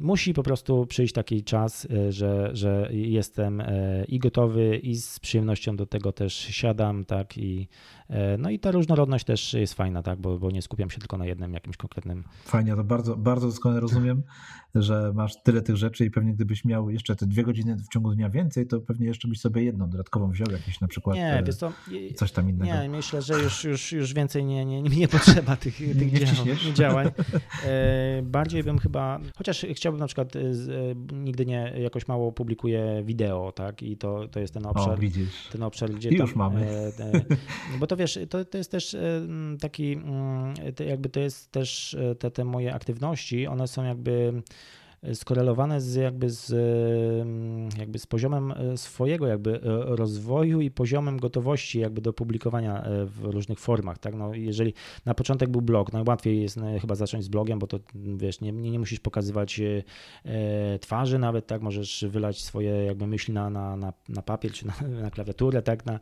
musi po prostu przyjść taki czas, e, że, że jestem e, i gotowy, i z przyjemnością do tego też siadam, tak, i no i ta różnorodność też jest fajna, tak, bo, bo nie skupiam się tylko na jednym jakimś konkretnym. Fajnie, to bardzo, bardzo doskonale rozumiem, że masz tyle tych rzeczy i pewnie gdybyś miał jeszcze te dwie godziny w ciągu dnia więcej, to pewnie jeszcze byś sobie jedną dodatkową wziął, jakieś na przykład nie, wiesz co, coś tam innego. Nie, myślę, że już, już, już więcej nie, nie, nie potrzeba tych, tych nie działań. działań. E, bardziej bym chyba, chociaż chciałbym na przykład, e, nigdy nie jakoś mało publikuję wideo, tak? I to, to jest ten obszar, o, ten obszar, gdzie I już tam, mamy. E, bo to wiesz, to, to jest też taki, jakby to jest też te, te moje aktywności, one są jakby skorelowane z jakby z, mm, jakby z poziomem e, swojego jakby e, rozwoju i poziomem gotowości jakby do publikowania e, w różnych formach, tak? No, jeżeli na początek był blog, najłatwiej jest chyba zacząć z blogiem, bo to wiesz, nie, nie musisz pokazywać twarzy nawet, tak? Możesz wylać swoje jakby myśli na, na, na, na papier czy na, na klawiaturę, tak? Na,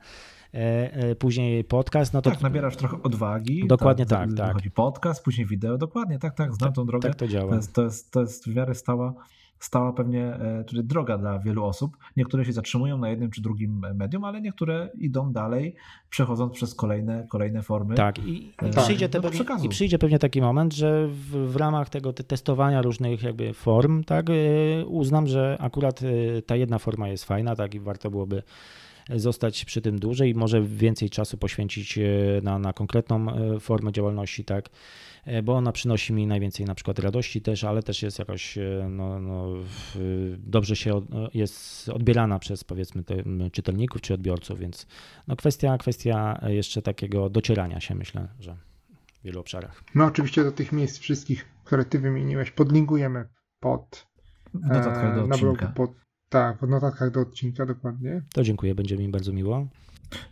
później podcast, no to... Tak, nabierasz trochę odwagi. Dokładnie tak, tak. tak. Chodzi podcast, później wideo, dokładnie, tak, tak, znam tak, tą drogę. Tak to działa. To jest, to jest, to jest w miarę stała stała pewnie tutaj droga dla wielu osób. Niektóre się zatrzymują na jednym czy drugim medium, ale niektóre idą dalej, przechodząc przez kolejne, kolejne formy. Tak, i, i tak, przyjdzie, te pewnie, i przyjdzie pewnie taki moment, że w, w, ramach tego testowania różnych jakby form, tak, uznam, że akurat ta jedna forma jest fajna, tak, i warto byłoby zostać przy tym dłużej, może więcej czasu poświęcić e, na, na konkretną e, formę działalności, tak, e, bo ona przynosi mi najwięcej na przykład radości też, ale też jest jakoś no, no, dobrze się jest odbierana przez powiedzmy czytelników czy odbiorców, więc no kwestia, kwestia jeszcze takiego docierania się myślę, że w wielu obszarach. No oczywiście do tych miejsc wszystkich, które ty wymieniłeś, podlinkujemy pod e, na blogu pod tak, w notatkach do odcinka dokładnie. To dziękuję, będzie mi bardzo miło.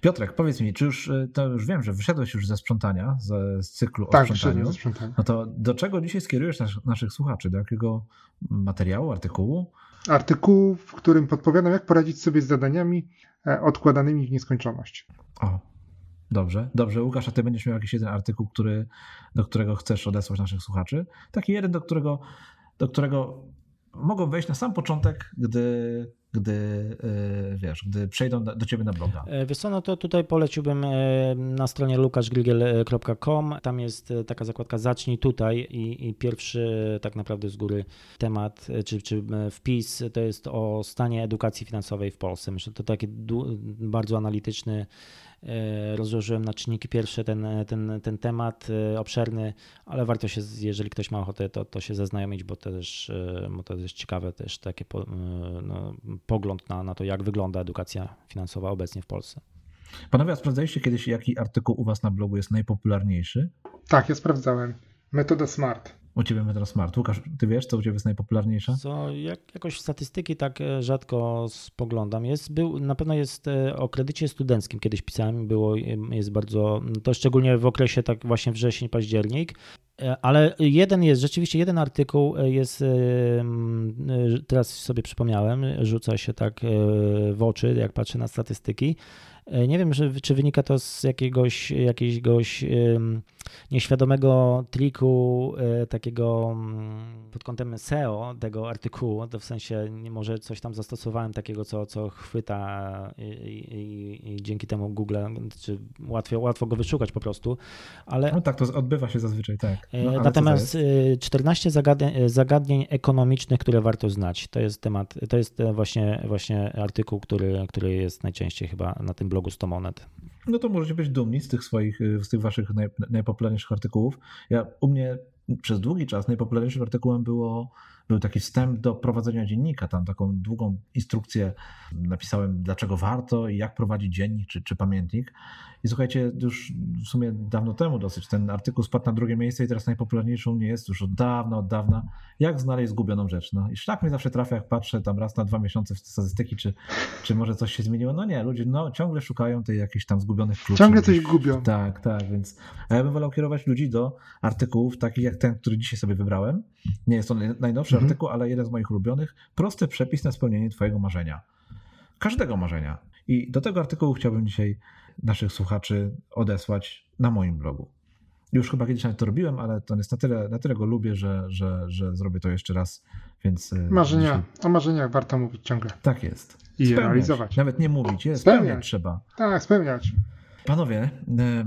Piotrek, powiedz mi, czy już, y, to już wiem, że wyszedłeś już ze sprzątania, z, z cyklu tak, o sprzątaniu. ze sprzątania. No to do czego dzisiaj skierujesz nas, naszych słuchaczy? Do jakiego materiału, artykułu? Artykułu, w którym podpowiadam, jak poradzić sobie z zadaniami e, odkładanymi w nieskończoność. O, dobrze, dobrze. Łukasz, a ty będziesz miał jakiś jeden artykuł, który, do którego chcesz odesłać naszych słuchaczy? Taki jeden, do którego, do którego mogą wejść na sam początek, gdy, gdy e, wiesz, gdy przejdą do ciebie na bloga. E, wiesz co, no to tutaj poleciłbym e, na stronie lukaszgrigiel.com. Tam jest taka zakładka zacznij tutaj i, i, pierwszy tak naprawdę z góry temat, czy, czy wpis to jest o stanie edukacji finansowej w Polsce. Myślę, że to taki bardzo analityczny rozłożyłem na czynniki pierwsze ten, ten, ten temat e, obszerny, ale warto się, jeżeli ktoś ma ochotę, to, to się zaznajomić, bo to też e, bo to jest ciekawe też taki po, no, pogląd na, na to, jak wygląda edukacja finansowa obecnie w Polsce. Panowie, a sprawdzaliście kiedyś, jaki artykuł u Was na blogu jest najpopularniejszy? Tak, ja sprawdzałem. Metoda SMART. U ciebie Metrosmart. Łukasz, ty wiesz, co u ciebie jest najpopularniejsze? Co, jak, jakoś statystyki tak e, rzadko spoglądam. Jest, był, na pewno jest e, o kredycie studenckim, kiedyś pisałem, było, jest bardzo, to szczególnie w okresie tak właśnie wrzesień, październik, e, ale jeden jest, rzeczywiście jeden artykuł jest, teraz sobie przypomniałem, rzuca się tak w oczy, jak patrzę na statystyki. Nie wiem, czy wynika to z jakiegoś, jakiegoś nieświadomego triku e, takiego mm, pod kątem SEO tego artykułu, to w sensie może coś tam zastosowałem takiego, co, co chwyta i, i, i dzięki temu Google, czy łatwo, łatwo go wyszukać po prostu, ale... No tak, to odbywa się zazwyczaj, tak. No, natomiast 14 zagadnień, zagadnień ekonomicznych, które warto znać, to jest temat, to jest właśnie, właśnie artykuł, który, który jest najczęściej chyba na tym blogu 100 monet. No to możecie być dumni z tych swoich, z tych waszych naj, najpopularniejszych artykułów. Ja u mnie przez długi czas najpopularniejszym artykułem było, był taki wstęp do prowadzenia dziennika. Tam taką długą instrukcję napisałem, dlaczego warto i jak prowadzić dziennik czy, czy pamiętnik. I słuchajcie, już w sumie dawno temu dosyć ten artykuł spadł na drugie miejsce i teraz najpopularniejszą nie jest już od dawna, od dawna. Jak znaleźć zgubioną rzecz? No i szlak mnie zawsze trafia, jak patrzę tam raz na dwa miesiące w statystyki, czy, czy może coś się zmieniło. No nie, ludzie no, ciągle szukają tej jakichś tam zgubionych kluczy. Ciągle coś gubią. Tak, tak, więc a ja bym wolał kierować ludzi do artykułów takich jak ten, który dzisiaj sobie wybrałem. Nie jest to najnowszy mhm. artykuł, ale jeden z moich ulubionych. Prosty przepis na spełnienie twojego marzenia. Każdego marzenia. I do tego artykułu chciałbym dzisiaj naszych słuchaczy odesłać na moim blogu. Już chyba kiedyś nawet to robiłem, ale to jest na tyle, na tyle go lubię, że, że, że zrobię to jeszcze raz. Więc e, Marzenia. Dzisiaj... O marzeniach warto mówić ciągle. Tak jest. I spełniać. realizować. Nawet nie mówić, jest spełniać. spełniać trzeba. Tak, spełniać. Panowie, e,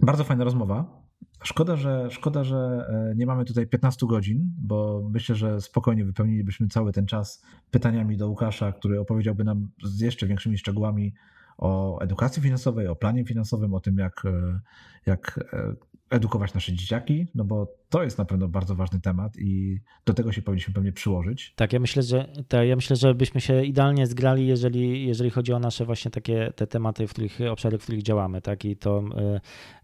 bardzo fajna rozmowa. Szkoda, że, szkoda, że e, nie mamy tutaj 15 godzin, bo myślę, że spokojnie wypełnilibyśmy cały ten czas pytaniami do Łukasza, który opowiedziałby nam z jeszcze większymi szczegółami o edukacji finansowej, o planie finansowym, o tym, jak, e, jak e, edukować nasze dzieciaki, no bo to jest na pewno bardzo ważny temat i do tego się powinniśmy pewnie przyłożyć. Tak, ja myślę, że tak, ja myślę, że byśmy się idealnie zgrali, jeżeli, jeżeli chodzi o nasze właśnie takie te tematy, w których obszary, w których działamy, tak i to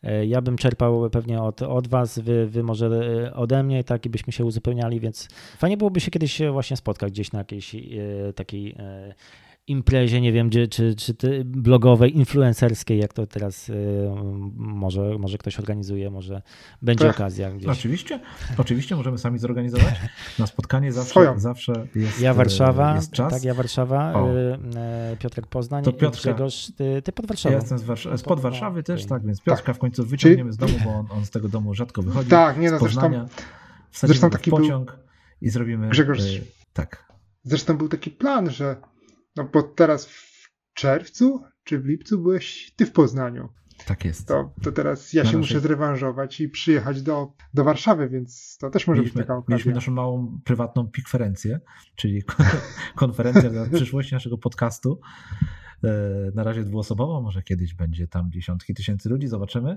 y, ja bym czerpał pewnie od, od was, wy, wy może ode mnie, tak i byśmy się uzupełniali, więc fajnie byłoby się kiedyś właśnie spotkać gdzieś na jakiejś y, takiej y, imprezie, nie wiem, czy, czy, czy blogowej, influencerskiej, jak to teraz y, może, może ktoś organizuje, może będzie tak. okazja gdzieś. Oczywiście, oczywiście możemy sami zorganizować. Na spotkanie zawsze, zawsze jest Ja Warszawa, jest czas. tak, ja Warszawa, o. Y, y, Piotrek Poznań to Piotrka, Grzegorz, ty, ty pod Warszawą. Ja jestem z, Warsz- spod Warszawy no, też, okay. tak, więc Piotrka tak. w końcu wyciągniemy z domu, bo on, on, z tego domu rzadko wychodzi. Tak, nie no, z Poznania, zresztą, zresztą taki pociąg był... i zrobimy... Grzegorz, tak. Zresztą był taki plan, że no bo teraz w czerwcu czy w lipcu byłeś ty w Poznaniu. Tak jest. To, to teraz ja się muszę zrewanżować i przyjechać do, do Warszawy, więc to też może mieliśmy, być taka okazja. Mieliśmy naszą małą prywatną pikferencję, czyli konferencja na przyszłość naszego podcastu. E, na razie dwuosobowo, może kiedyś będzie tam dziesiątki tysięcy ludzi, zobaczymy.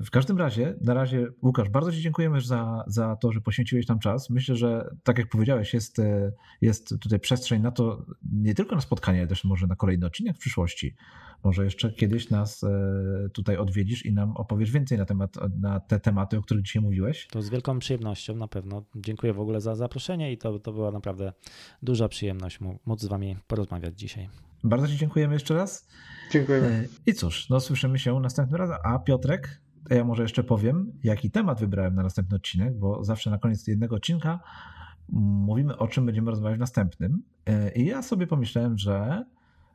W każdym razie, na razie, Łukasz, bardzo Ci dziękujemy za, za to, że poświęciłeś nam czas. Myślę, że tak jak powiedziałeś, jest, e, jest tutaj przestrzeń na to, nie tylko na spotkanie, ale też może na kolejny odcinek w przyszłości. Może jeszcze kiedyś nas e, tutaj odwiedzisz i nam opowiesz więcej na, temat, na te tematy, o których dzisiaj mówiłeś. To z wielką przyjemnością na pewno. Dziękuję w ogóle za zaproszenie i to, to była naprawdę duża przyjemność móc z Wami porozmawiać dzisiaj. Bardzo Ci dziękujemy jeszcze raz. Dziękujemy. E, I cóż, no słyszymy się następnym razem. A Piotrek, ja może jeszcze powiem, jaki temat wybrałem na następny odcinek, bo zawsze na koniec jednego odcinka mówimy, o czym będziemy rozmawiać w następnym. E, I ja sobie pomyślałem, że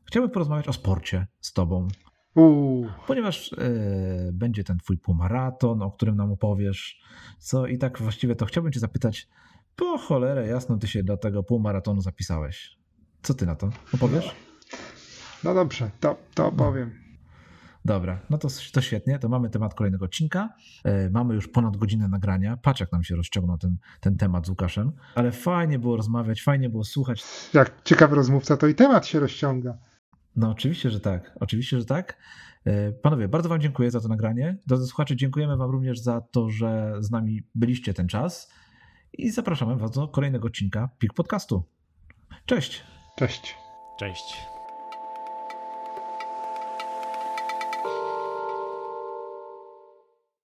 chciałbym porozmawiać o sporcie z Tobą. Uu. Ponieważ y, będzie ten Twój półmaraton, o którym nam opowiesz. Co i tak właściwie to chciałbym Cię zapytać, po cholerę jasno Ty się do tego półmaratonu zapisałeś. Co Ty na to? Opowiesz? No, no dobrze, to, to opowiem. Dobra, no to, to świetnie, to mamy temat kolejnego odcinka. E, mamy już ponad godzinę nagrania. Patrz, jak nam się rozciągnął ten, ten temat z Łukaszem. Ale fajnie było rozmawiać, fajnie było słuchać. Jak ciekawy rozmówca, to i temat się rozciąga. No, oczywiście, że tak. Oczywiście, że tak. E, panowie, bardzo Wam dziękuję za to nagranie. Drodzy słuchacze, dziękujemy Wam również za to, że z nami byliście ten czas. I zapraszamy Was do kolejnego odcinka PIK Podcastu. Cześć. Cześć. Cześć.